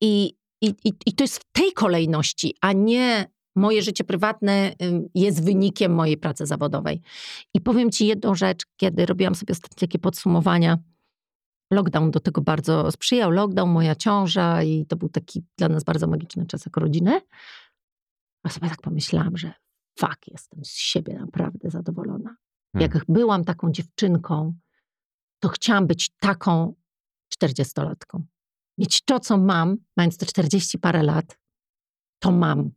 I, i, i, to jest w tej kolejności, a nie moje życie prywatne jest wynikiem mojej pracy zawodowej. I powiem Ci jedną rzecz, kiedy robiłam sobie takie podsumowania. Lockdown do tego bardzo sprzyjał. Lockdown, moja ciąża i to był taki dla nas bardzo magiczny czas jako rodziny. A sobie tak pomyślałam, że fuck, jestem z siebie naprawdę zadowolona. Hmm. Jak byłam taką dziewczynką, to chciałam być taką czterdziestolatką. Mieć to, co mam, mając te 40 parę lat, to mam.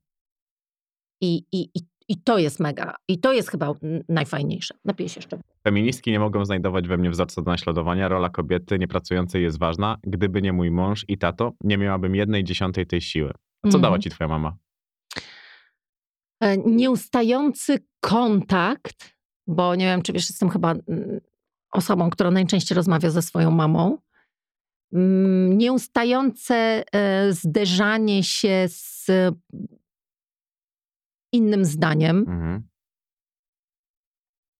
I, i, i, I to jest mega. I to jest chyba mm, najfajniejsze. Napiję się jeszcze. Feministki nie mogą znajdować we mnie wzorca do naśladowania. Rola kobiety niepracującej jest ważna. Gdyby nie mój mąż i tato, nie miałabym jednej dziesiątej tej siły. A co Mhm. dała ci twoja mama? E, Nieustający kontakt, bo nie wiem, czy wiesz, jestem chyba mm, osobą, która najczęściej rozmawia ze swoją mamą. Mm, Nieustające e, zderzanie się z innym zdaniem. Mhm.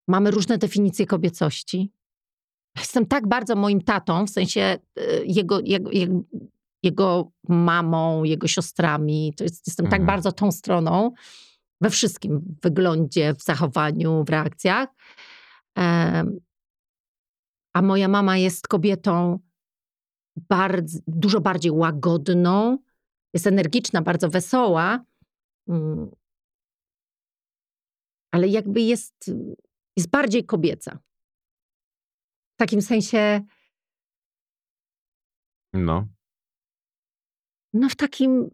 Mamy różne definicje kobiecości. Jestem tak bardzo moim tatą, w sensie e, jego, jego, jego, jego mamą, jego siostrami. To jest, jestem tak Mhm. bardzo tą stroną we wszystkim, w wyglądzie, w zachowaniu, w reakcjach. A moja mama jest kobietą bardzo, dużo bardziej łagodną, jest energiczna, bardzo wesoła, mm, ale jakby jest, jest bardziej kobieca. W takim sensie, No. no w takim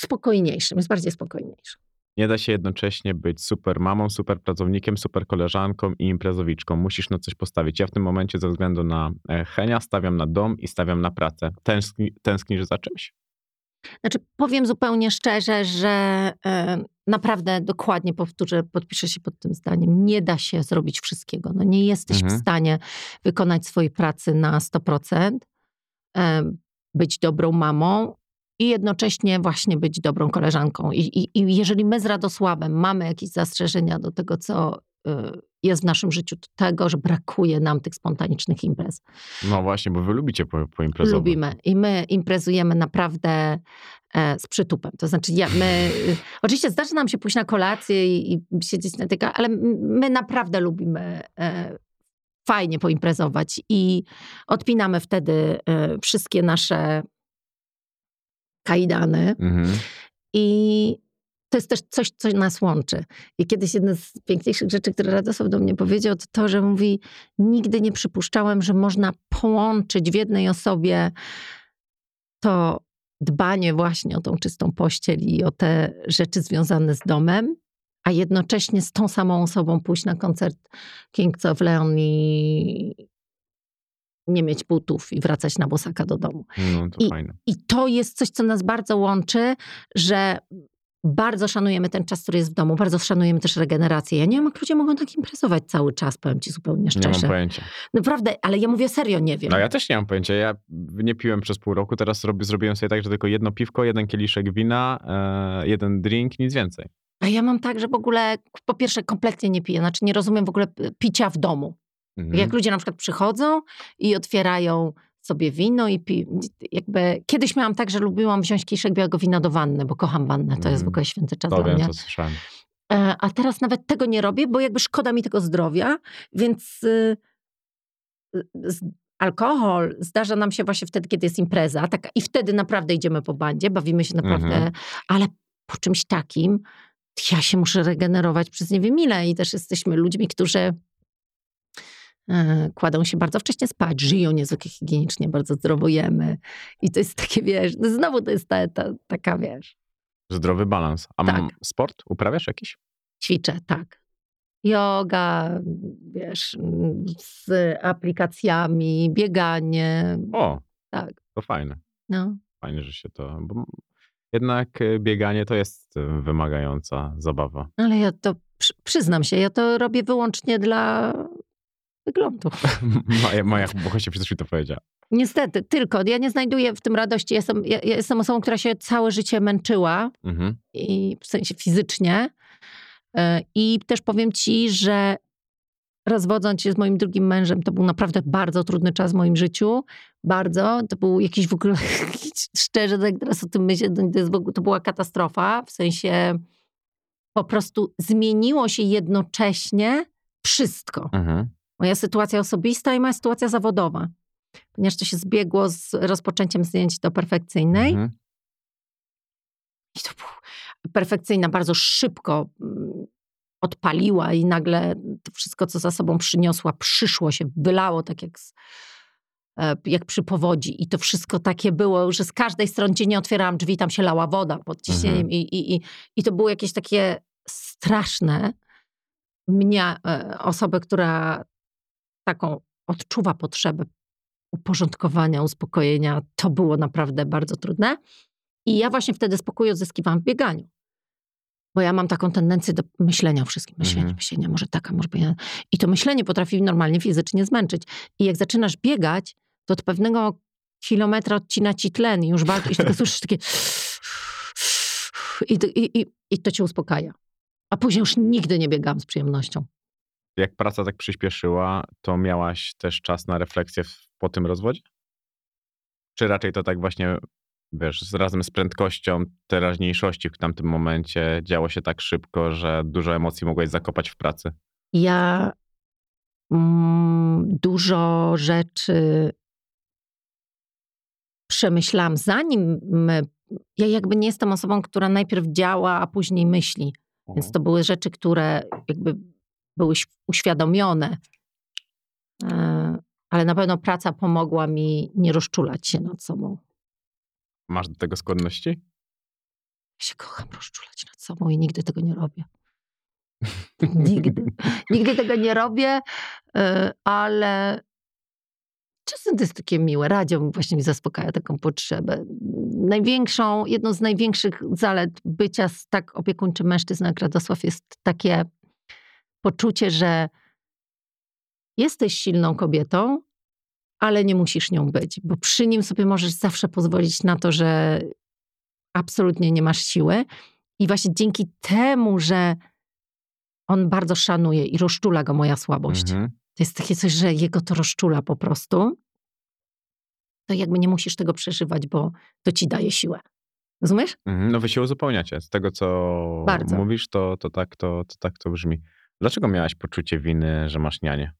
spokojniejszym, jest bardziej spokojniejsza. Nie da się jednocześnie być super mamą, super pracownikiem, super koleżanką i imprezowiczką. Musisz na coś postawić. Ja w tym momencie ze względu na e, Henia stawiam na dom i stawiam na pracę. Tęskni, tęsknisz za czymś? Znaczy, powiem zupełnie szczerze, że e, naprawdę dokładnie powtórzę, podpiszę się pod tym zdaniem. Nie da się zrobić wszystkiego. No, nie jesteś Mhm. w stanie wykonać swojej pracy na 100%, e, być dobrą mamą i jednocześnie właśnie być dobrą koleżanką. I, i, i jeżeli my z Radosławem mamy jakieś zastrzeżenia do tego, co, e, jest w naszym życiu tego, że brakuje nam tych spontanicznych imprez. No właśnie, bo wy lubicie po, poimprezować. Lubimy i my imprezujemy naprawdę e, z przytupem. To znaczy, ja, my, y, oczywiście zdarza nam się pójść na kolację i, i siedzieć na tego, ale my naprawdę lubimy e, fajnie poimprezować i odpinamy wtedy e, wszystkie nasze kajdany Mhm. i to jest też coś, co nas łączy. I kiedyś jedna z piękniejszych rzeczy, które Radosław do mnie powiedział, to to, że mówi, nigdy nie przypuszczałem, że można połączyć w jednej osobie to dbanie właśnie o tą czystą pościel i o te rzeczy związane z domem, a jednocześnie z tą samą osobą pójść na koncert Kings of Leon i nie mieć butów i wracać na bosaka do domu. No to I- fajne. I to jest coś, co nas bardzo łączy, że bardzo szanujemy ten czas, który jest w domu, bardzo szanujemy też regenerację. Ja nie wiem, jak ludzie mogą tak imprezować cały czas, powiem ci zupełnie Nie mam szczerze. pojęcia. Naprawdę, ale ja mówię serio, nie wiem. No ja też nie mam pojęcia. Ja nie piłem przez pół roku, teraz zrobi, zrobiłem sobie tak, że tylko jedno piwko, jeden kieliszek wina, e, jeden drink, nic więcej. A ja mam tak, że w ogóle, po pierwsze, kompletnie nie piję, znaczy nie rozumiem w ogóle p- picia w domu. Mhm. Jak ludzie na przykład przychodzą i otwierają sobie wino i pi... jakby kiedyś miałam tak, że lubiłam wziąć kieliszek białego wina do wanny, bo kocham wannę, to jest w Mhm. ogóle święty czas To dla mnie. co słyszałem. E, A teraz nawet tego nie robię, bo jakby szkoda mi tego zdrowia, więc y, alkohol zdarza nam się właśnie wtedy, kiedy jest impreza, tak, i wtedy naprawdę idziemy po bandzie, bawimy się naprawdę, Mhm. ale po czymś takim ja się muszę regenerować przez nie wiem ile i też jesteśmy ludźmi, którzy kładą się bardzo wcześnie spać, żyją niezwykle higienicznie, bardzo zdrowo jemy i to jest takie, wiesz, no znowu to jest ta, ta, taka, wiesz, Zdrowy balans. A Tak. sport uprawiasz jakiś? Ćwiczę, tak. Yoga, wiesz, z aplikacjami, bieganie, O, tak. to fajne. No. Fajnie, że się to... Jednak e, bieganie to jest e, wymagająca zabawa. Ale ja to, przy, przyznam się, ja to robię wyłącznie dla wyglądu. Maja, Maja Bochesie przecież mi to powiedziała. Niestety, tylko. Ja nie znajduję w tym radości. Jestem, ja, ja jestem osobą, która się całe życie męczyła, Mhm. i w sensie fizycznie. E, I też powiem ci, że rozwodząc się z moim drugim mężem, to był naprawdę bardzo trudny czas w moim życiu. Bardzo. To był jakiś w ogóle, szczerze, tak teraz o tym myślę, to, to była katastrofa. W sensie po prostu zmieniło się jednocześnie wszystko. Mhm. Moja sytuacja osobista i moja sytuacja zawodowa. Ponieważ to się zbiegło z rozpoczęciem zdjęć do perfekcyjnej. Mhm. I to perfekcyjna, bardzo szybko mm, odpaliła i nagle to wszystko, co za sobą przyniosła, przyszło się, wylało tak jak, z, e, jak przy powodzi. I to wszystko takie było, że z każdej strony, gdzie nie otwierałam drzwi, tam się lała woda pod ciśnieniem. Mhm. I, i, i, I to było jakieś takie straszne. Mnie, e, osobę, która taką odczuwa potrzebę uporządkowania, uspokojenia, to było naprawdę bardzo trudne. I ja właśnie wtedy spokój odzyskiwałam w bieganiu. Bo ja mam taką tendencję do myślenia o wszystkim. Myślenia, Mhm. myślenia, może taka, może ja. I to myślenie potrafi normalnie fizycznie zmęczyć. I jak zaczynasz biegać, to od pewnego kilometra odcina ci tlen i już bardzo, i tylko słyszysz takie i, to- i, i, i to cię uspokaja. A później już nigdy nie biegam z przyjemnością. Jak praca tak przyspieszyła, to miałaś też czas na refleksję po tym rozwodzie? Czy raczej to tak właśnie, wiesz, razem z prędkością teraźniejszości w tamtym momencie działo się tak szybko, że dużo emocji mogłeś zakopać w pracy? Ja mm, dużo rzeczy przemyślałam, zanim my, ja jakby nie jestem osobą, która najpierw działa, a później myśli. Więc to były rzeczy, które jakby były uświadomione. E, Ale na pewno praca pomogła mi nie rozczulać się nad sobą. Masz do tego skłonności? Ja się kocham rozczulać nad sobą i nigdy tego nie robię. Nigdy. Nigdy tego nie robię, y, ale czasem to jest takie miłe. Radio właśnie mi zaspokaja taką potrzebę. Największą, jedną z największych zalet bycia z tak opiekuńczym mężczyzną jak Radosław jest takie poczucie, że jesteś silną kobietą, ale nie musisz nią być, bo przy nim sobie możesz zawsze pozwolić na to, że absolutnie nie masz siły. I właśnie dzięki temu, że on bardzo szanuje i rozczula go moja słabość. Mhm. To jest takie coś, że jego to rozczula po prostu. To jakby nie musisz tego przeżywać, bo to ci daje siłę. Rozumiesz? Mhm. No wy się uzupełniacie. Z tego, co Bardzo. mówisz, to, to, tak, to, to tak to brzmi. Dlaczego miałaś poczucie winy, że masz nianię?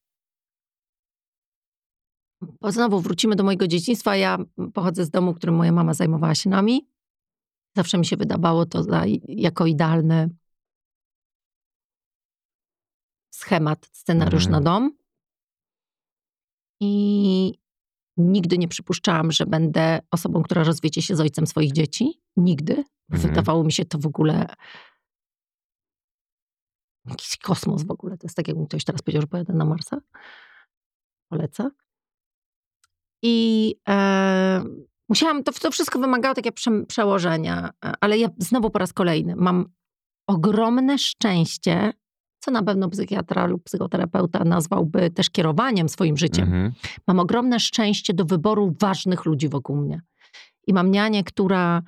Bo znowu wrócimy do mojego dzieciństwa. Ja pochodzę z domu, w którym moja mama zajmowała się nami. Zawsze mi się wydawało to za, jako idealny schemat, scenariusz Mhm. na dom. I nigdy nie przypuszczałam, że będę osobą, która rozwiedzie się z ojcem swoich dzieci. Nigdy. Mhm. Wydawało mi się to w ogóle jakiś kosmos w ogóle. To jest tak, jakby ktoś teraz powiedział, że pojadę na Marsa. Polecę. I e, musiałam, to, to wszystko wymagało takiego prze, przełożenia, e, ale ja znowu po raz kolejny mam ogromne szczęście, co na pewno psychiatra lub psychoterapeuta nazwałby też kierowaniem swoim życiem. Mhm. Mam ogromne szczęście do wyboru ważnych ludzi wokół mnie. I mam nianię, która,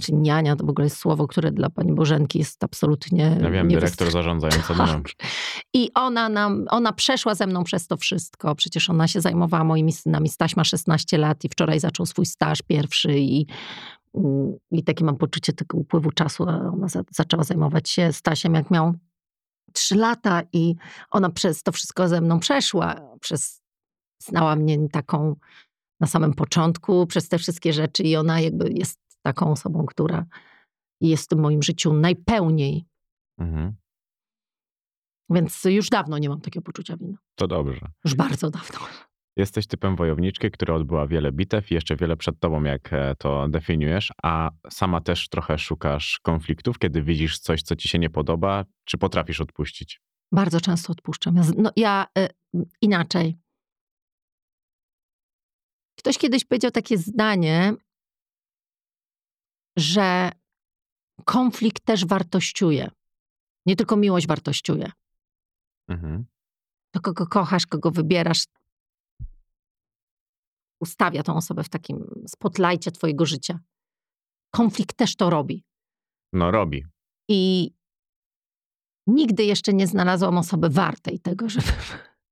znaczy niania to w ogóle jest słowo, które dla pani Bożenki jest absolutnie Ja wiem, dyrektor zarządzający Tak. i ona, nam, ona przeszła ze mną przez to wszystko. Przecież ona się zajmowała moimi synami. Staś ma 16 lat i wczoraj zaczął swój staż pierwszy i, mm, i takie mam poczucie tego upływu czasu. Ona za, zaczęła zajmować się Stasiem, jak miał 3 lata i ona przez to wszystko ze mną przeszła. Przez, znała mnie taką na samym początku, przez te wszystkie rzeczy i ona jakby jest taką osobą, która jest w moim życiu najpełniej. Mhm. Więc już dawno nie mam takiego poczucia winy. To dobrze. Już bardzo dawno. Jesteś typem wojowniczki, która odbyła wiele bitew i jeszcze wiele przed tobą, jak e, to definiujesz, a sama też trochę szukasz konfliktów, kiedy widzisz coś, co ci się nie podoba, czy potrafisz odpuścić? Bardzo często odpuszczam. Ja, no, ja y, inaczej. Ktoś kiedyś powiedział takie zdanie, że konflikt też wartościuje. Nie tylko miłość wartościuje. Mhm. To kogo kochasz, kogo wybierasz, ustawia tą osobę w takim spotlajcie twojego życia. Konflikt też to robi. No robi. I nigdy jeszcze nie znalazłam osoby wartej tego, żeby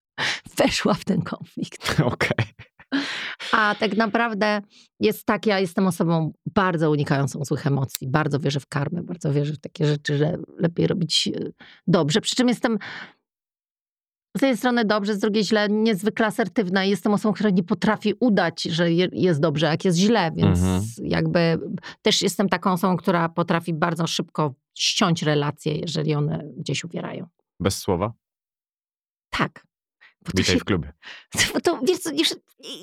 weszła w ten konflikt. Okej. A tak naprawdę jest tak, ja jestem osobą bardzo unikającą złych emocji. Bardzo wierzę w karmę, bardzo wierzę w takie rzeczy, że lepiej robić e, dobrze. Przy czym jestem z jednej strony dobrze, z drugiej źle, niezwykle asertywna jestem osobą, która nie potrafi udać, że je- jest dobrze, jak jest źle, więc Mhm. jakby też jestem taką osobą, która potrafi bardzo szybko ściąć relacje, jeżeli one gdzieś uwierają. Bez słowa? Tak. Bo Witaj się w klubie. to wiesz, co, już,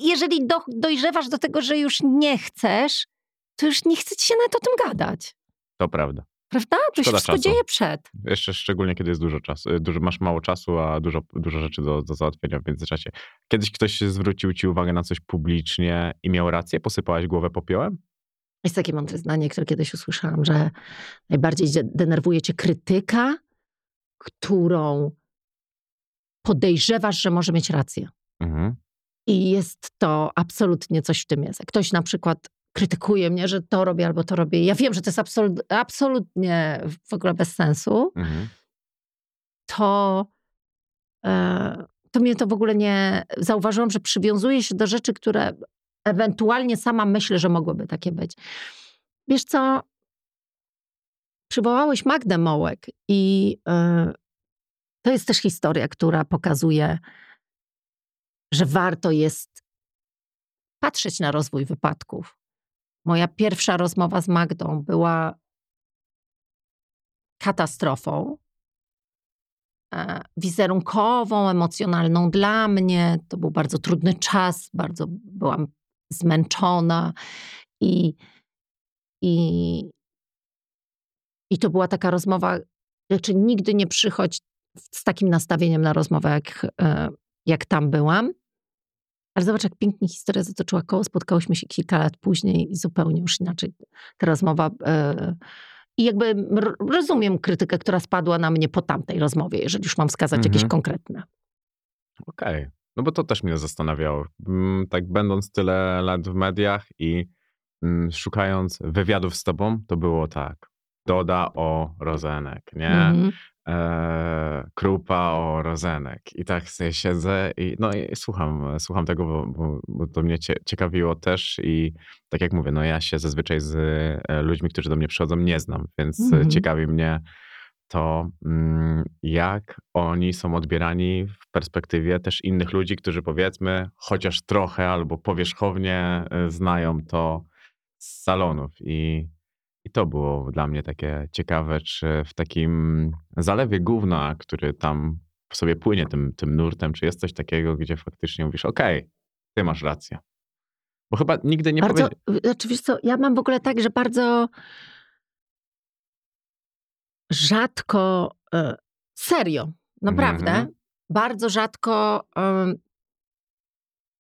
jeżeli do, dojrzewasz do tego, że już nie chcesz, to już nie chce ci się nawet o tym gadać. To prawda. Prawda? To się Szkoda wszystko czasu. dzieje przed. Jeszcze szczególnie, kiedy jest dużo czasu. y, Dużo, masz mało czasu, a dużo, dużo rzeczy do, do załatwienia w międzyczasie. Kiedyś ktoś zwrócił ci uwagę na coś publicznie i miał rację? Posypałaś głowę popiołem? Jest takie mądre zdanie, które kiedyś usłyszałam, że najbardziej de- denerwuje cię krytyka, którą podejrzewasz, że może mieć rację. Mhm. I jest to absolutnie coś w tym jest. Jak ktoś na przykład krytykuje mnie, że to robię albo to robię. Ja wiem, że to jest absolut, absolutnie w ogóle bez sensu. Mhm. to, e, to mnie to w ogóle nie. Zauważyłam, że przywiązuję się do rzeczy, które ewentualnie sama myślę, że mogłyby takie być. Wiesz co? Przywołałeś Magdę Mołek i e, to jest też historia, która pokazuje, że warto jest patrzeć na rozwój wypadków. Moja pierwsza rozmowa z Magdą była katastrofą e, wizerunkową, emocjonalną dla mnie. To był bardzo trudny czas, bardzo byłam zmęczona i, i, i to była taka rozmowa, znaczy nigdy nie przychodź z takim nastawieniem na rozmowę, jak, e, jak tam byłam. Ale zobacz, jak pięknie historia zatoczyła koło. Spotkałyśmy się kilka lat później i zupełnie już inaczej ta rozmowa e, i jakby rozumiem krytykę, która spadła na mnie po tamtej rozmowie, jeżeli już mam wskazać Mhm. jakieś konkretne. Okej. No bo to też mnie zastanawiało. Mm, Tak będąc tyle lat w mediach i mm, szukając wywiadów z tobą, to było tak. Doda o Rozenek, nie? Mhm. E, Krupa o Rozenek. I tak sobie siedzę i, no, i słucham, słucham tego, bo, bo, bo to mnie cie, ciekawiło też i tak jak mówię, no ja się zazwyczaj z e, ludźmi, którzy do mnie przychodzą, nie znam, więc Mhm. ciekawi mnie to, mm, jak oni są odbierani w perspektywie też innych ludzi, którzy powiedzmy chociaż trochę albo powierzchownie e, znają to z salonów. I, I to było dla mnie takie ciekawe, czy w takim zalewie gówna, który tam sobie płynie tym, tym nurtem, czy jest coś takiego, gdzie faktycznie mówisz, okej, ty masz rację. Bo chyba nigdy nie Bardzo, znaczy wiesz co, ja mam w ogóle tak, że bardzo rzadko, e, serio, naprawdę, Mhm. bardzo rzadko em,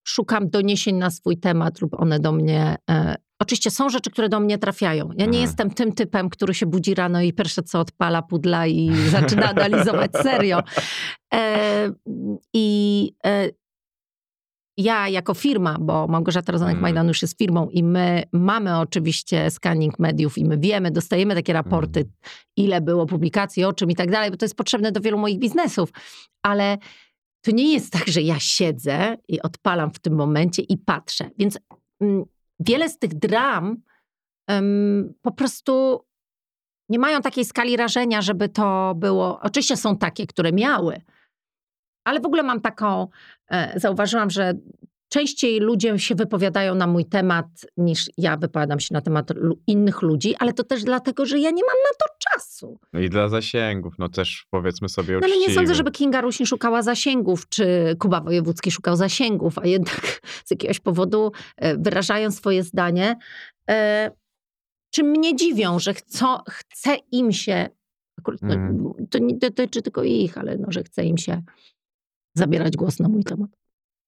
szukam doniesień na swój temat lub one do mnie. Oczywiście są rzeczy, które do mnie trafiają. Ja nie Mhm. jestem tym typem, który się budzi rano i pierwsze co odpala pudla i zaczyna analizować serio. E, I e, ja jako firma, bo Małgorzata Rozanek-Majdan Mm. już jest firmą i my mamy oczywiście scanning mediów i my wiemy, dostajemy takie raporty, Mm. ile było publikacji, o czym i tak dalej, bo to jest potrzebne do wielu moich biznesów. Ale to nie jest tak, że ja siedzę i odpalam w tym momencie i patrzę. Więc mm, wiele z tych dram em, po prostu nie mają takiej skali rażenia, żeby to było. Oczywiście są takie, które miały, ale w ogóle mam taką. E, zauważyłam, że częściej ludzie się wypowiadają na mój temat, niż ja wypowiadam się na temat innych ludzi, ale to też dlatego, że ja nie mam na to czasu. No i dla zasięgów, no też powiedzmy sobie No ale uczciwie. nie sądzę, żeby Kinga Rusin szukała zasięgów, czy Kuba Wojewódzki szukał zasięgów, a jednak z jakiegoś powodu e, wyrażają swoje zdanie. E, Czy mnie dziwią, że chcą, chce im się, akurat, no, Mhm. to nie dotyczy tylko ich, ale no, że chce im się zabierać głos na mój temat.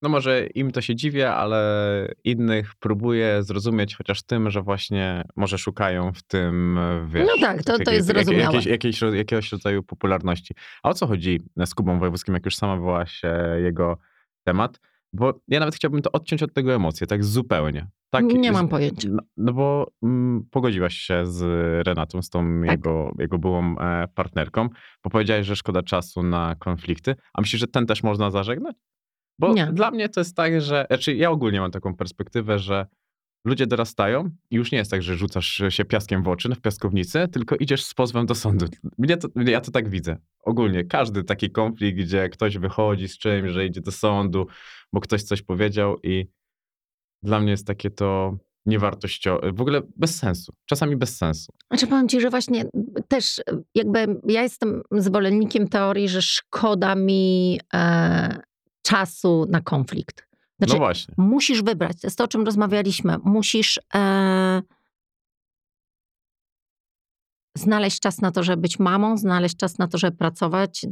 No może im to się dziwię, ale innych próbuję zrozumieć chociaż tym, że właśnie może szukają w tym, e, wiesz... No tak, to- to jest zrozumiałe. Jakiejś, jakiegoś rodzaju popularności. A o co chodzi z Kubą Wojewódzkim, jak już sama wywołaś e, jego temat? Bo ja nawet chciałbym to odciąć od tego emocje, tak zupełnie. Tak, nie mam pojęcia. No, no bo mm, pogodziłaś się z Renatą, z tą Tak. jego, jego byłą e, partnerką, bo powiedziałeś, że szkoda czasu na konflikty. A myślisz, że ten też można zażegnać? Bo Nie. dla mnie to jest tak, że. Znaczy, ja ogólnie mam taką perspektywę, że ludzie dorastają i już nie jest tak, że rzucasz się piaskiem w oczy w piaskownicy, tylko idziesz z pozwem do sądu. Mnie to, ja to tak widzę. Ogólnie każdy taki konflikt, gdzie ktoś wychodzi z czymś, że idzie do sądu, bo ktoś coś powiedział i dla mnie jest takie to niewartościowe, w ogóle bez sensu. Czasami bez sensu. Znaczy powiem ci, że właśnie też jakby ja jestem zwolennikiem teorii, że szkoda mi e, czasu na konflikt. Znaczy, no właśnie. musisz wybrać, to jest to, o czym rozmawialiśmy, musisz e, znaleźć czas na to, żeby być mamą, znaleźć czas na to, żeby pracować.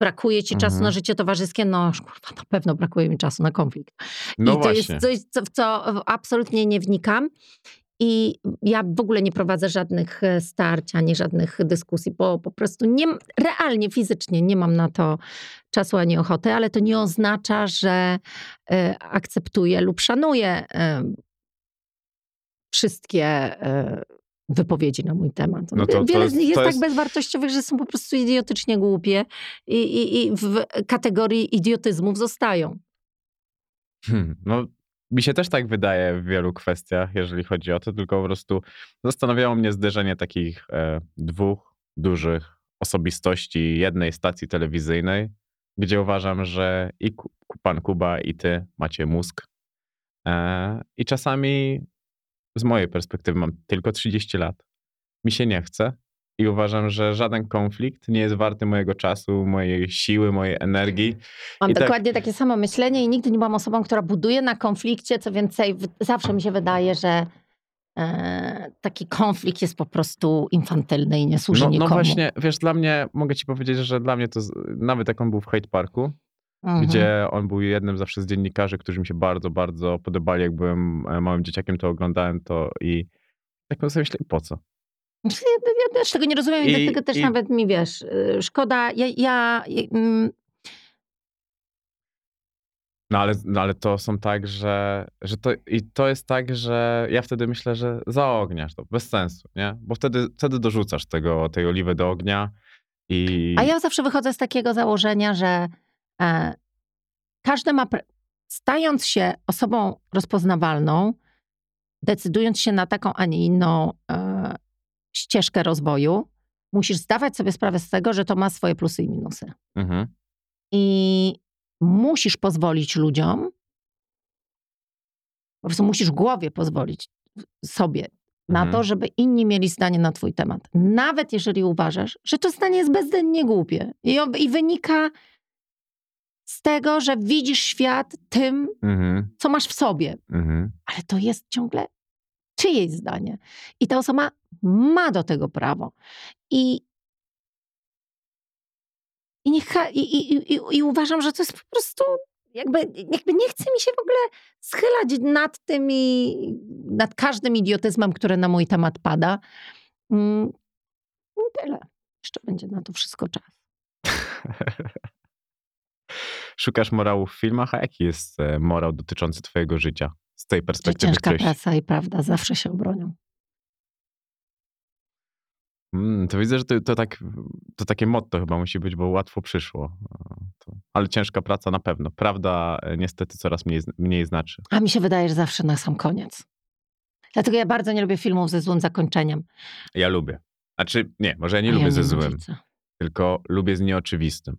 Brakuje ci czasu Mhm. na życie towarzyskie, no kurwa, na pewno brakuje mi czasu na konflikt. No I to właśnie. jest coś, co, w co absolutnie nie wnikam. I ja w ogóle nie prowadzę żadnych e, starć ani żadnych dyskusji, bo po prostu nie, realnie, fizycznie nie mam na to czasu ani ochoty, ale to nie oznacza, że e, akceptuję lub szanuję e, wszystkie wypowiedzi na mój temat. No to- to Wiele jest- z nich jest to tak jest- bezwartościowych, że są po prostu idiotycznie głupie i, i, i w kategorii idiotyzmów zostają. Hmm, no, mi się też tak wydaje w wielu kwestiach, jeżeli chodzi o to, tylko po prostu zastanawiało mnie zderzenie takich e, dwóch dużych osobistości jednej stacji telewizyjnej, gdzie uważam, że i pan Kuba, i ty macie mózg. E, I czasami z mojej perspektywy mam tylko 30 lat. Mi się nie chce. I uważam, że żaden konflikt nie jest warty mojego czasu, mojej siły, mojej energii. Mam I tak- dokładnie takie samo myślenie i nigdy nie byłam osobą, która buduje na konflikcie. Co więcej, zawsze mi się wydaje, że e, taki konflikt jest po prostu infantylny i nie służy No, no nikomu. właśnie, wiesz, dla mnie, mogę ci powiedzieć, że dla mnie to, nawet jak on był w Hate Parku, Mhm. gdzie on był jednym zawsze z dziennikarzy, którzy mi się bardzo, bardzo podobali, jak byłem e, małym dzieciakiem, to oglądałem to i tak sobie myślę, po co? Znaczy, Ja, też tego nie rozumiem i, I- dlatego też i- nawet mi wiesz, y, szkoda. Ja, ja, y, mm, No ale, no ale to są tak, że, że to, i to jest tak, że ja wtedy myślę, że zaogniasz to, bez sensu, nie? Bo wtedy, wtedy dorzucasz tego, tej oliwy do ognia i... A ja zawsze wychodzę z takiego założenia, że e, każdy ma, stając się osobą rozpoznawalną, decydując się na taką, a nie inną e, ścieżkę rozwoju, musisz zdawać sobie sprawę z tego, że to ma swoje plusy i minusy. Mhm. I musisz pozwolić ludziom, po prostu musisz w głowie pozwolić sobie na Mhm. to, żeby inni mieli zdanie na twój temat. Nawet jeżeli uważasz, że to zdanie jest bezwzględnie głupie i, i wynika z tego, że widzisz świat tym, Mhm. co masz w sobie. Mhm. Ale to jest ciągle czyjeś zdanie. I ta osoba ma do tego prawo. I, i, niech, i, i, i, uważam, że to jest po prostu jakby, jakby nie chce mi się w ogóle schylać nad tymi, nad każdym idiotyzmem, który na mój temat pada. Mm, tyle. Jeszcze będzie na to wszystko czas. Szukasz morału w filmach, a jaki jest e, morał dotyczący twojego życia? Z tej perspektywy ciężka treści? praca i prawda zawsze się obronią. Mm, to widzę, że to, to, tak, to takie motto chyba musi być, bo łatwo przyszło. To, ale ciężka praca na pewno. Prawda e, niestety coraz mniej, mniej znaczy. A mi się wydaje, że zawsze na sam koniec. Dlatego ja bardzo nie lubię filmów ze złym zakończeniem. Ja lubię. Znaczy, nie, może ja nie A lubię ze nienawidzę. złym, tylko lubię z nieoczywistym.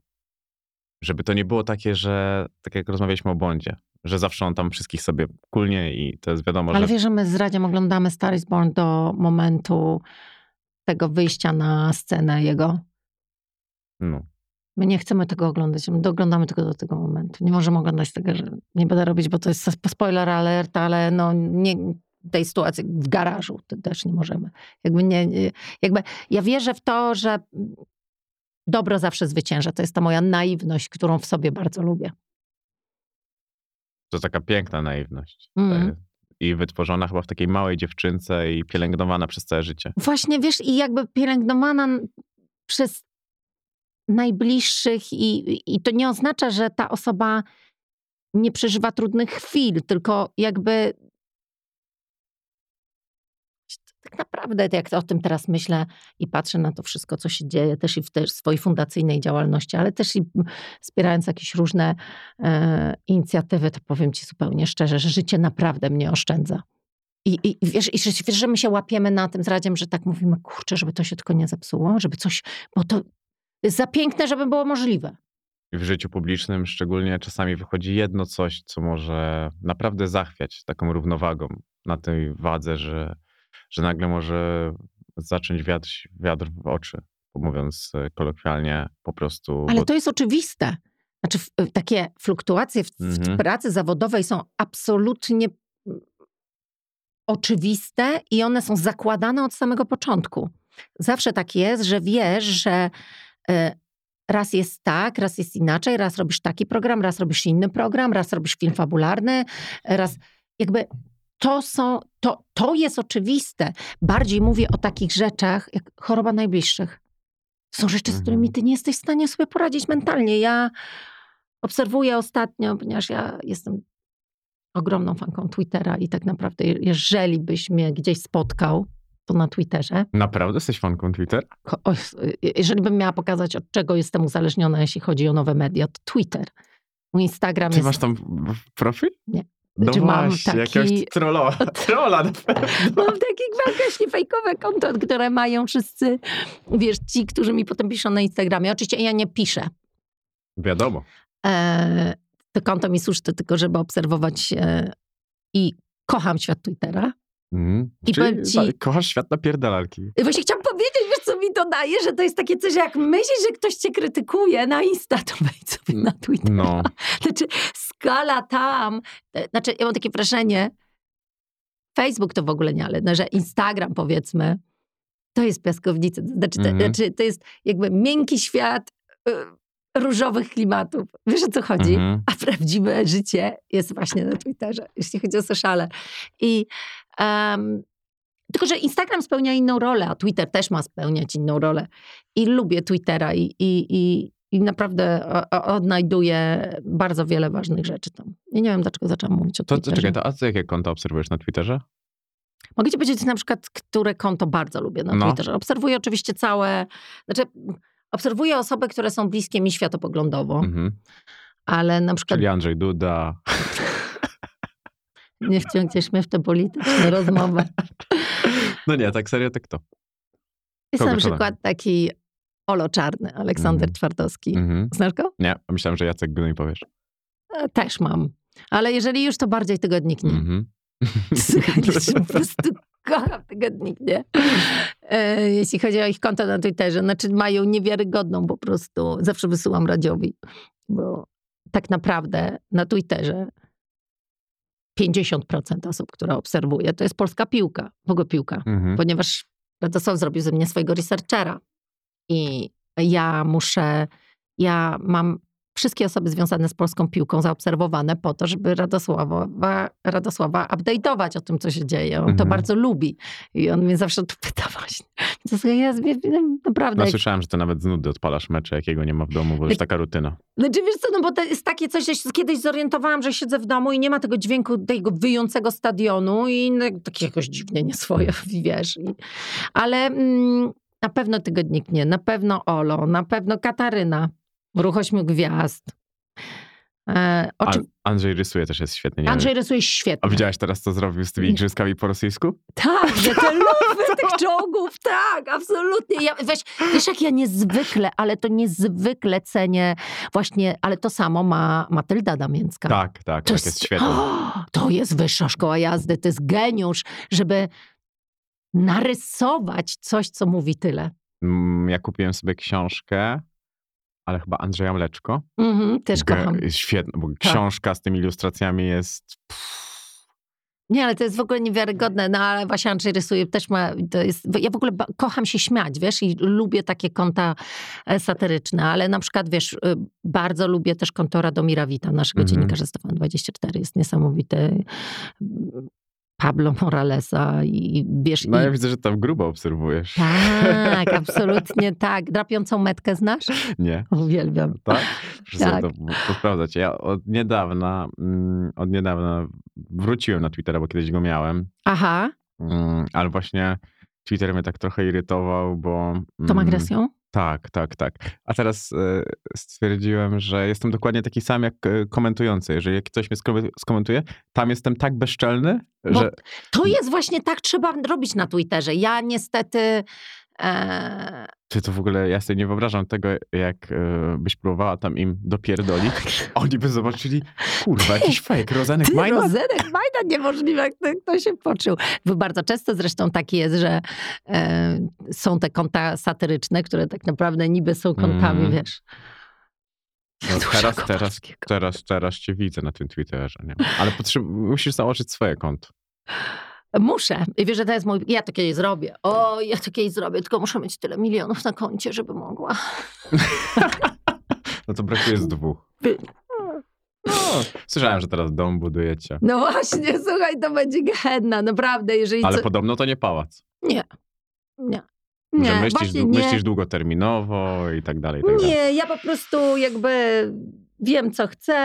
Żeby to nie było takie, że tak jak rozmawialiśmy o Bondzie, że zawsze on tam wszystkich sobie kulnie i to jest wiadomo, Ale że... wiesz, że my z Radziem oglądamy Star is Born do momentu tego wyjścia na scenę jego. No. My nie chcemy tego oglądać, my oglądamy tylko do tego momentu. Nie możemy oglądać tego, że nie będę robić, bo to jest spoiler alert, ale no nie, tej sytuacji w garażu też nie możemy. Jakby nie- jakby ja wierzę w to, że dobro zawsze zwycięża. To jest ta moja naiwność, którą w sobie bardzo lubię. To taka piękna naiwność. E, I wytworzona chyba w takiej małej dziewczynce i pielęgnowana przez całe życie. Właśnie, wiesz, i jakby pielęgnowana przez najbliższych i, i to nie oznacza, że ta osoba nie przeżywa trudnych chwil, tylko jakby tak naprawdę, jak o tym teraz myślę i patrzę na to wszystko, co się dzieje, też i w też swojej fundacyjnej działalności, ale też i wspierając jakieś różne e, inicjatywy, to powiem ci zupełnie szczerze, że życie naprawdę mnie oszczędza. I, i, wiesz, i wiesz, że my się łapiemy na tym z Radziem, że tak mówimy, kurczę, żeby to się tylko nie zepsuło, żeby coś, bo to jest za piękne, żeby było możliwe. W życiu publicznym szczególnie czasami wychodzi jedno coś, co może naprawdę zachwiać taką równowagą na tej wadze, że, że nagle może zacząć wiatr, wiatr w oczy, mówiąc e, kolokwialnie, po prostu. Ale to jest oczywiste. Znaczy, w- takie fluktuacje w, w Mhm. pracy zawodowej są absolutnie oczywiste i one są zakładane od samego początku. Zawsze tak jest, że wiesz, że e, raz jest tak, raz jest inaczej, raz robisz taki program, raz robisz inny program, raz robisz film fabularny, raz jakby to są, to, to jest oczywiste. Bardziej mówię o takich rzeczach jak choroba najbliższych. Są rzeczy, z Mhm. którymi ty nie jesteś w stanie sobie poradzić mentalnie. Ja obserwuję ostatnio, ponieważ ja jestem ogromną fanką Twittera i tak naprawdę, jeżeli byś mnie gdzieś spotkał, to na Twitterze. Naprawdę jesteś fanką Twitter? Ko- o, jeżeli bym miała pokazać, od czego jestem uzależniona, jeśli chodzi o nowe media, to Twitter. Mój Instagram Ty jest... masz tam profil? Nie. No Znaczy, mam właśnie, taki- jakiegoś. Trolla na pewno. Mam takie właśnie fejkowe konto, które mają wszyscy, wiesz, ci, którzy mi potem piszą na Instagramie. Oczywiście ja nie piszę. Wiadomo. E, to konto mi służy tego, żeby obserwować e, i kocham świat Twittera. Mhm. I Czyli ci- kochasz świat napierdalarki. I właśnie chciałam powiedzieć, wiesz co mi to daje, że to jest takie coś, jak myślisz, że ktoś cię krytykuje na Insta, to wejdź sobie na Twittera. No. Znaczy skala tam, e, znaczy ja mam takie wrażenie, Facebook to w ogóle nie, ale no, że Instagram powiedzmy, to jest piaskownica. To Znaczy, to, Mhm. znaczy, to jest jakby miękki świat y, różowych klimatów. Wiesz o co chodzi? Mhm. A prawdziwe życie jest właśnie na Twitterze, jeśli chodzi o sociale. I em, tylko, że Instagram spełnia inną rolę, a Twitter też ma spełniać inną rolę. I lubię Twittera i, i, i i naprawdę odnajduję bardzo wiele ważnych rzeczy tam. I nie wiem, dlaczego zaczęłam mówić o To, Twitterze. czekaj, to a co jakie konto obserwujesz na Twitterze? Mogę ci powiedzieć na przykład, które konto bardzo lubię na No. Twitterze. Obserwuję oczywiście całe, znaczy obserwuję osoby, które są bliskie mi światopoglądowo, Mhm. ale na przykład Czyli Andrzej Duda. nie wciągniesz mnie w tę polityczną rozmowę. No nie, tak serio, tak to. Jest Kogo na przykład taki Olo Czarny, Aleksander Mhm. Twardowski. Mhm. Znasz go? Nie, myślałem, że Jacek Gnój powiesz. E, Też mam. Ale jeżeli już, to bardziej tygodnik nie. Mhm. Słuchajcie, po prostu kocham tygodnik, nie? E, jeśli chodzi o ich konto na Twitterze, znaczy mają niewiarygodną po prostu, zawsze wysyłam Radziowi, bo tak naprawdę na Twitterze 50% osób, które obserwuję, to jest polska piłka, w ogóle piłka, Mhm. ponieważ Radosław zrobił ze mnie swojego researchera i ja muszę, ja mam wszystkie osoby związane z polską piłką zaobserwowane po to, żeby Radosława, Radosława update'ować o tym, co się dzieje. On to Mhm. bardzo lubi i on mnie zawsze to pyta właśnie. To ja naprawdę... No jak- słyszałem, że ty nawet z nudy odpalasz mecze, jakiego nie ma w domu, bo już taka rutyna. Znaczy wiesz co, no bo to jest takie coś, że się kiedyś zorientowałam, że siedzę w domu i nie ma tego dźwięku tego wyjącego stadionu i no, takie jakoś dziwnie nieswoje, wiesz. I, ale mm, na pewno Tygodnik nie, na pewno Olo, na pewno Kataryna, Ruch Ośmiu Gwiazd. E, A oczy... Andrzej rysuje też jest świetny. Nie Andrzej wiem. rysuje A świetnie. widziałaś teraz, co zrobił z tymi igrzyskami po rosyjsku? Tak, że te lufy tych czołgów, tak, absolutnie. Ja, weź, wiesz, jak ja niezwykle, ale to niezwykle cenię właśnie, ale to samo ma Matylda Damięcka. Tak, tak, To tak jest świetny. O, to jest wyższa szkoła jazdy, to jest geniusz, żeby narysować coś, co mówi tyle. Mm, Ja kupiłem sobie książkę, ale chyba Andrzeja Mleczko. Mhm, też Ge- kocham. Jest świetna, bo Tak. książka z tymi ilustracjami jest... Nie, ale to jest w ogóle niewiarygodne. No ale właśnie Andrzej rysuje też ma, to jest, ja w ogóle kocham się śmiać, wiesz, i lubię takie konta e, satyryczne, ale na przykład, wiesz, y, bardzo lubię też konto Radomira Wita, naszego Mhm. dziennikarza z TVN24, jest niesamowity. Pablo Moralesa i wiesz... No i... ja widzę, że tam grubo obserwujesz. Tak, absolutnie tak. Drapiącą metkę znasz? Nie? Uwielbiam. Tak? Muszę Tak. to, to sprawdzać. Ja od niedawna, mm, od niedawna wróciłem na Twittera, bo kiedyś go miałem, Aha, mm, ale właśnie Twitter mnie tak trochę irytował, bo... tą mm, agresją? Tak, tak, tak. A teraz e, stwierdziłem, że jestem dokładnie taki sam jak e, komentujący. Jeżeli ktoś mnie sko- skomentuje, tam jestem tak bezczelny, Bo- że To jest właśnie tak trzeba robić na Twitterze. Ja niestety... E, ty to w ogóle, ja sobie nie wyobrażam tego, jak e, byś próbowała tam im dopierdolić. Oni by zobaczyli, kurwa, jakiś fake, Rozenek Ty, Majdan. Rozenek Majdan, niemożliwe, jak to, to się poczuł. Bo bardzo często zresztą tak jest, że e, są te konta satyryczne, które tak naprawdę niby są kontami, Mm. wiesz. No, teraz, teraz, teraz, teraz cię widzę na tym Twitterze, nie? Ale musisz założyć swoje konto. Muszę. I wiesz, że to jest mój... Ja to kiedyś zrobię. O, ja to kiedyś zrobię, tylko muszę mieć tyle milionów na koncie, żeby mogła. No to brakuje z dwóch. No, słyszałem, że teraz dom budujecie. No właśnie, słuchaj, to będzie gehenna, naprawdę, jeżeli... Ale co... podobno to nie pałac. Nie. Nie. że Nie, myślisz, właśnie dłu- nie. myślisz długoterminowo i tak dalej. I tak dalej. Nie, ja po prostu jakby wiem, co chcę,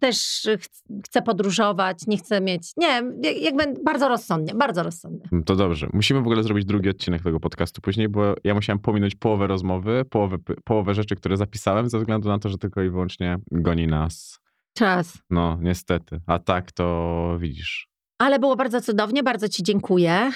też ch- chcę podróżować, nie chcę mieć. Nie, jak- jakby bardzo rozsądnie, bardzo rozsądnie. No To dobrze. Musimy w ogóle zrobić drugi odcinek tego podcastu później, bo ja musiałem pominąć połowę rozmowy, połowę, połowę rzeczy, które zapisałem, ze względu na to, że tylko i wyłącznie goni nas. Czas. No, niestety. A tak to widzisz. Ale było bardzo cudownie, bardzo Ci dziękuję.